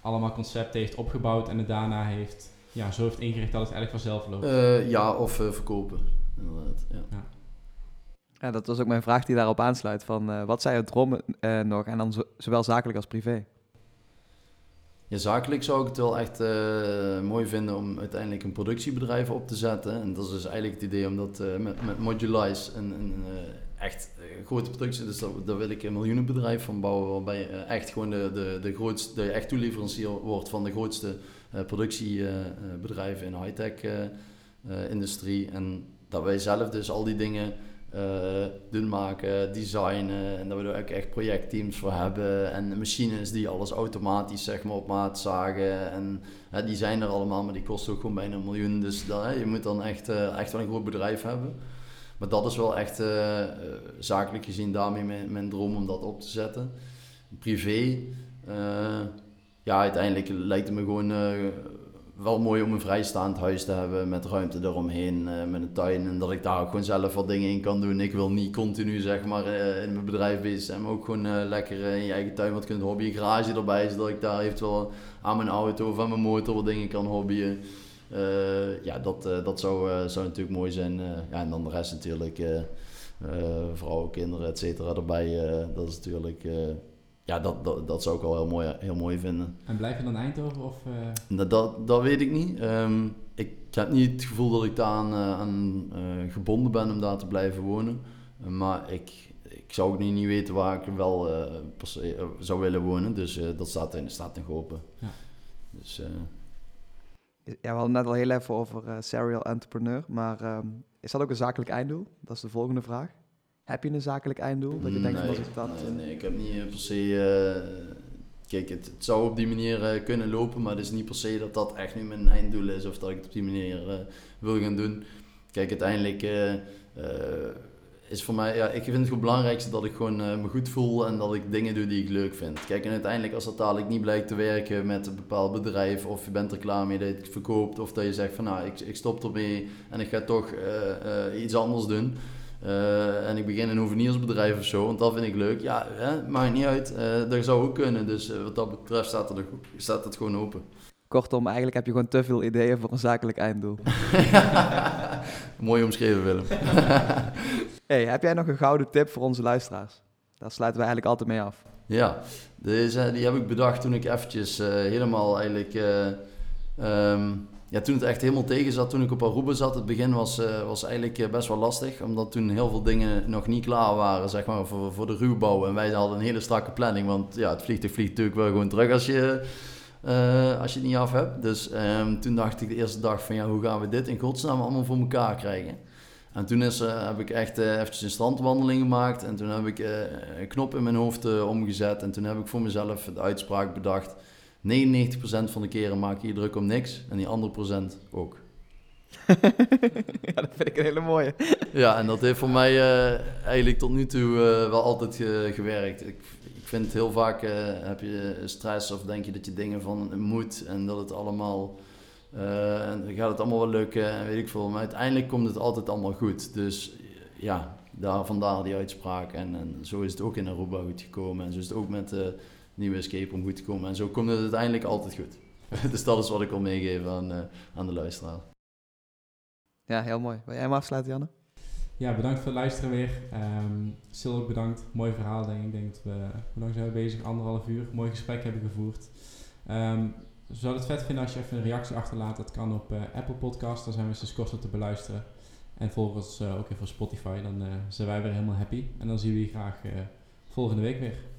allemaal concepten heeft opgebouwd en het daarna heeft, ja, zo heeft ingericht dat het eigenlijk vanzelf loopt. Eh, ja, of eh, verkopen. Inderdaad. Ja. Ja, dat was ook mijn vraag die daarop aansluit. Van, eh, wat zijn je dromen eh, nog? En dan zo- zowel zakelijk als privé. Ja, zakelijk zou ik het wel echt eh, mooi vinden om uiteindelijk een productiebedrijf op te zetten. En dat is dus eigenlijk het idee om dat eh, met, met Modulize een, een eh, echt grote productie, dus daar, wil ik een miljoenenbedrijf van bouwen, waarbij je echt gewoon de, de, de grootste, de echt toeleverancier wordt van de grootste productiebedrijven in high-tech industrie. En dat wij zelf dus al die dingen doen maken, designen en dat we er ook echt projectteams voor hebben en machines die alles automatisch zeg maar op maat zagen en die zijn er allemaal, maar die kosten ook gewoon bijna een miljoen, dus dat, je moet dan echt, eh, echt wel een groot bedrijf hebben. Maar dat is wel echt eh, eh, zakelijk gezien daarmee mijn, mijn droom om dat op te zetten. Privé, eh, ja uiteindelijk lijkt het me gewoon eh, wel mooi om een vrijstaand huis te hebben met ruimte eromheen, eh, met een tuin. En dat ik daar ook gewoon zelf wat dingen in kan doen. Ik wil niet continu zeg maar eh, in mijn bedrijf bezig zijn, maar ook gewoon eh, lekker in je eigen tuin wat kunnen hobbyen. Garage erbij, zodat ik daar eventueel aan mijn auto of aan mijn motor wat dingen kan hobbyen. Ja, dat, dat zou, zou natuurlijk mooi zijn. ja, en dan de rest natuurlijk, vrouwen, kinderen, et cetera erbij. dat is natuurlijk, ja, dat, dat, dat zou ik wel heel mooi, heel mooi vinden. En blijf je dan in Eindhoven of... eh, Dat, dat, dat weet ik niet. Ehm, ik heb niet het gevoel dat ik daar aan, eh, aan eh, gebonden ben om daar te blijven wonen. Maar ik, ik zou ook niet, niet weten waar ik wel zou willen wonen. Dus eh, dat staat, in, staat nog open. Ja. Dus, eh, Ja, we hadden net al heel even over eh, serial entrepreneur. Maar ehm, is dat ook een zakelijk einddoel? Dat is de volgende vraag. Heb je een zakelijk einddoel? Dat je denkt nee, dat... nee, nee, ik heb niet eh, per se... eh, kijk, het, het zou op die manier eh, kunnen lopen, maar het is niet per se dat dat echt nu mijn einddoel is of dat ik het op die manier wil gaan doen. Kijk, uiteindelijk is voor mij... Ja, ik vind het het belangrijkste dat ik gewoon me goed voel en dat ik dingen doe die ik leuk vind. Kijk, en uiteindelijk als dat dadelijk niet blijkt te werken met een bepaald bedrijf of je bent er klaar mee dat je het verkoopt of dat je zegt van nou, ik, ik stop ermee en ik ga toch iets anders doen. Eh, en ik begin een hoeveniersbedrijf of zo, want dat vind ik leuk. Ja, hè, maakt niet uit. Eh, dat zou ook kunnen. Dus eh, wat dat betreft staat, er, staat het gewoon open. Kortom, eigenlijk heb je gewoon te veel ideeën voor een zakelijk einddoel. Mooi omschreven, Willem. hey, heb jij nog een gouden tip voor onze luisteraars? Daar sluiten we eigenlijk altijd mee af. Ja, deze, die heb ik bedacht toen ik eventjes helemaal eigenlijk... Ehm, ja, toen het echt helemaal tegen zat, toen ik op Aruba zat, het begin was, uh, was eigenlijk eh, best wel lastig. Omdat toen heel veel dingen nog niet klaar waren, zeg maar, voor, voor de ruwbouw. En wij hadden een hele strakke planning, want ja, het vliegtuig vliegt natuurlijk wel gewoon terug als je, uh, als je het niet af hebt. Dus um, toen dacht ik de eerste dag van, ja, hoe gaan we dit in godsnaam allemaal voor elkaar krijgen? En toen is, heb ik echt eventjes een strandwandeling gemaakt. En toen heb ik een knop in mijn hoofd omgezet. En toen heb ik voor mezelf de uitspraak bedacht 99% van de keren maak je je druk om niks en die andere procent ook. ja, dat vind ik een hele mooie. ja, en dat heeft voor mij uh, eigenlijk tot nu toe uh, wel altijd gewerkt. Ik, ik vind heel vaak uh, heb je stress of denk je dat je dingen van moet en dat het allemaal en gaat het allemaal wel lukken en weet ik veel. Maar uiteindelijk komt het altijd allemaal goed. Dus ja, daar, vandaar die uitspraak. En, en zo is het ook in Aruba goed gekomen. En zo is het ook met nieuwe escape om goed te komen. En zo komt het uiteindelijk altijd goed. dus dat is wat ik wil meegeven aan, uh, aan de luisteraar. Ja, heel mooi. Wil jij hem afsluiten, Janne? Ja, bedankt voor het luisteren weer. Um, Sil ook bedankt. Mooi verhaal, denk ik. Ik denk dat we, hoe lang zijn we bezig? Anderhalf uur. Mooi gesprek hebben gevoerd. Um, zou het vet vinden als je even een reactie achterlaat. Dat kan op uh, Apple Podcast. Daar zijn we sinds kort te beluisteren. En volg ons uh, ook even op Spotify. Dan zijn wij weer helemaal happy. En dan zien we je graag volgende week weer.